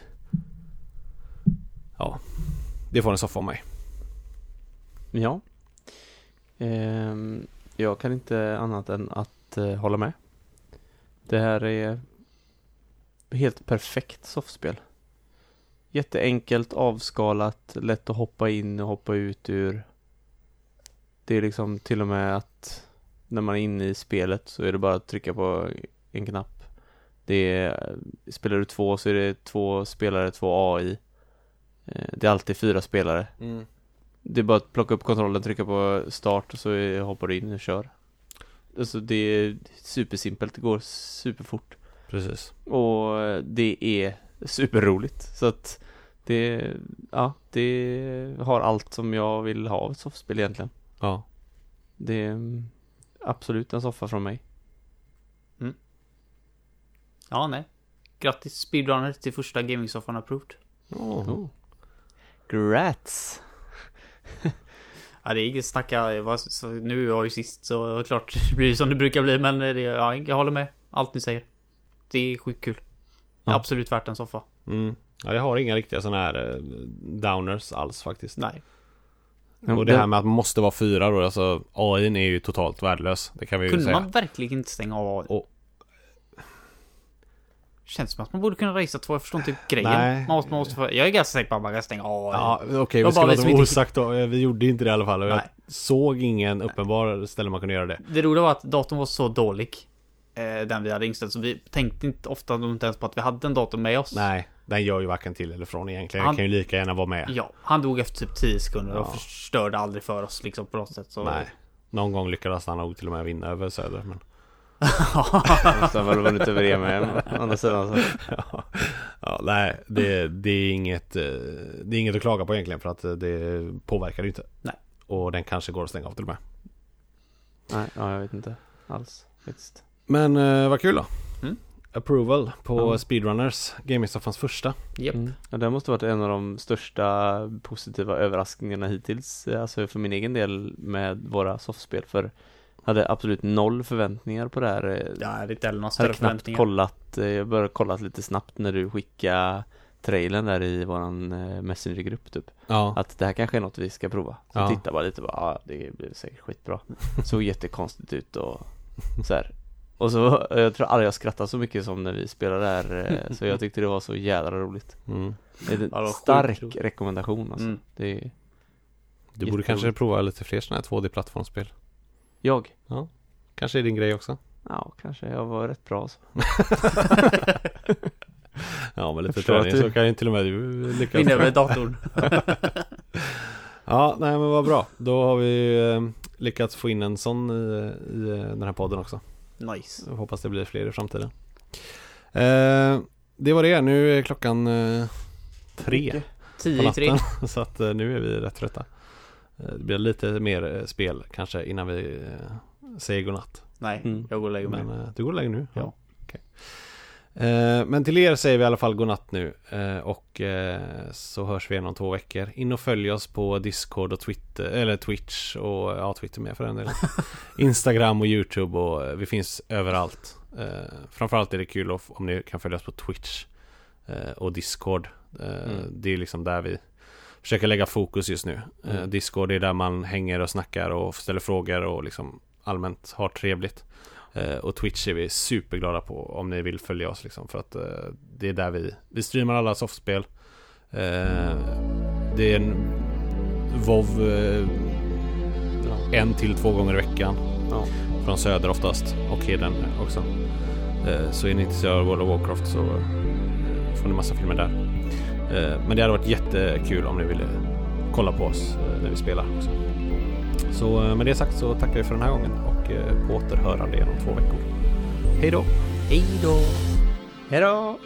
[SPEAKER 1] Ja, det får en soffa av mig.
[SPEAKER 2] Ja. Eh, jag kan inte annat än att eh, hålla med. Det här är helt perfekt soffspel. Jätteenkelt, avskalat, lätt att hoppa in och hoppa ut ur. Det är liksom till och med att när man är inne i spelet så är det bara att trycka på en knapp. Det är, spelar du två så är det två spelare, två AI. Eh, det är alltid fyra spelare.
[SPEAKER 1] Mm.
[SPEAKER 2] Det är bara att plocka upp kontrollen, trycka på start och så är- hoppar du in och kör. Alltså det är supersimpelt, det går superfort.
[SPEAKER 1] Precis.
[SPEAKER 2] Och det är superroligt. Så att det, ja, det har allt som jag vill ha av ett soffspel egentligen.
[SPEAKER 1] Ja.
[SPEAKER 2] Det är mm, absolut en soffa från mig.
[SPEAKER 3] Ja, nej. Grattis speedrunner till första gaming-soffan approved.
[SPEAKER 1] Oh.
[SPEAKER 2] Grats!
[SPEAKER 3] Ja, det är inget snacka. Jag var, så, nu är jag ju sist så klart det blir som det brukar bli. Men det, ja, jag håller med. Allt ni säger. Det är sjukt kul.
[SPEAKER 1] Ja.
[SPEAKER 3] Absolut värt en soffa.
[SPEAKER 1] Mm. Ja, jag har inga riktiga sådana här eh, downers alls faktiskt.
[SPEAKER 3] Nej.
[SPEAKER 1] Och det här med att man måste vara fyra då, alltså AI är ju totalt värdelös. Det kan vi ju
[SPEAKER 3] Kunde
[SPEAKER 1] säga.
[SPEAKER 3] man verkligen inte stänga av
[SPEAKER 1] Och-
[SPEAKER 3] Känns som att man borde kunna racea två. Jag förstår inte grejen.
[SPEAKER 1] Nej.
[SPEAKER 3] Man måste, man måste, jag är ganska säker på att man kan stänga av.
[SPEAKER 1] Ja, okej,
[SPEAKER 3] Jag
[SPEAKER 1] vi ska låta vara osagt då. Eh, Vi gjorde inte det i alla fall och jag
[SPEAKER 3] Nej.
[SPEAKER 1] såg ingen uppenbar ställe man kunde göra det.
[SPEAKER 3] Det roliga var att datorn var så dålig. Eh, den vi hade inställt. Så vi tänkte inte ofta inte ens på att vi hade en dator med oss.
[SPEAKER 1] Nej, den gör ju varken till eller från egentligen.
[SPEAKER 3] Han-
[SPEAKER 1] Den kan ju lika gärna vara med.
[SPEAKER 3] Ja, han dog efter typ 10 sekunder och
[SPEAKER 1] Ja.
[SPEAKER 3] förstörde aldrig för oss liksom på något sätt. Så...
[SPEAKER 1] Nej. Någon gång lyckades han nog till och med vinna över Söder. Men...
[SPEAKER 2] Sen var det vunnit över er med å andra sidan så.
[SPEAKER 1] ja, ja, nej, det, det, är inget, eh, det är inget att klaga på egentligen för att eh, det påverkar ju inte.
[SPEAKER 3] Nej.
[SPEAKER 1] Och den kanske går att stänga av till och med.
[SPEAKER 2] Nej, ja, jag vet inte alls faktiskt.
[SPEAKER 1] Men eh, vad kul då.
[SPEAKER 3] Mm.
[SPEAKER 1] Approval på
[SPEAKER 2] Ja.
[SPEAKER 1] Speedrunners, Gaming-soffans första.
[SPEAKER 3] Japp.
[SPEAKER 2] Mm. Ja, det måste varit en av de största positiva överraskningarna hittills, eh, alltså för min egen del med våra soffspel, för jag hade absolut noll förväntningar på det här. eh,
[SPEAKER 3] Ja, det är inte heller några
[SPEAKER 2] Jag
[SPEAKER 3] större
[SPEAKER 2] hade knappt
[SPEAKER 3] förväntningar.
[SPEAKER 2] kollat, eh, jag började kolla lite snabbt när du skickade trailern där i våran messengergrupp typ.
[SPEAKER 1] Ja.
[SPEAKER 2] Att det här kanske är något vi ska prova. Så
[SPEAKER 1] Ja.
[SPEAKER 2] jag tittade bara lite bara, ja det blir säkert skitbra. Såg jättekonstigt ut och så här. Och så, jag tror aldrig jag skrattat så mycket som när vi spelade där eh, Så jag tyckte det var så jävla roligt.
[SPEAKER 1] Mm.
[SPEAKER 2] Det är en
[SPEAKER 3] sjukt
[SPEAKER 2] stark rekommendation alltså.
[SPEAKER 3] Mm.
[SPEAKER 2] Det är
[SPEAKER 1] Du borde kanske prova lite fler sådana här 2D-plattformsspel.
[SPEAKER 2] jag.
[SPEAKER 1] Kanske är din grej också.
[SPEAKER 2] Ja, kanske jag var rätt bra så.
[SPEAKER 1] Ja, med lite träning
[SPEAKER 2] du-
[SPEAKER 1] så kan ju till och med du lyckas.
[SPEAKER 3] Vinna över datorn.
[SPEAKER 1] Ja, nej men vad bra. Då har vi eh, lyckats få in en sån i, i eh, den här podden också.
[SPEAKER 3] Nice.
[SPEAKER 1] Jag hoppas det blir fler i framtiden. Eh, det var det. Nu är klockan eh, tre på
[SPEAKER 3] 10 i 3.
[SPEAKER 1] natten. Så att eh, nu är vi rätt trötta. Eh, det blir lite mer eh, spel kanske innan vi eh, säger godnatt.
[SPEAKER 3] Nej,
[SPEAKER 2] Mm.
[SPEAKER 3] jag går och lägger mig.
[SPEAKER 1] Men eh, du går och lägger nu?
[SPEAKER 3] Ja.
[SPEAKER 1] Okej. Eh, men till er säger vi i alla fall godnatt nu eh, och eh, så hörs vi igen om två veckor. In och följ oss på Discord och Twitter, eller Twitch och ja, Twitter med för den delen. Instagram och YouTube och eh, vi finns överallt. Eh, framförallt är det kul om ni kan följa oss på Twitch eh, och Discord. Eh,
[SPEAKER 2] Mm.
[SPEAKER 1] Det är liksom där vi försöker lägga fokus just nu. Eh,
[SPEAKER 2] Mm.
[SPEAKER 1] Discord är där man hänger och snackar och ställer frågor och liksom allmänt har trevligt. Eh, och Twitch är vi superglada på om ni vill följa oss liksom för att eh, det är där vi, vi streamar alla softspel. Eh, det är en WoW eh, en till två gånger i veckan.
[SPEAKER 2] Ja.
[SPEAKER 1] Från söder oftast och Heden också. Så är ni intresserade av World of Warcraft så får ni massa filmer där. Men det hade varit jättekul om ni ville kolla på oss när vi spelar också. Så eh, med det sagt så tackar vi för den här gången och eh, på återhörande igen om två veckor. Hej då!
[SPEAKER 3] Hej då!
[SPEAKER 2] Hej då!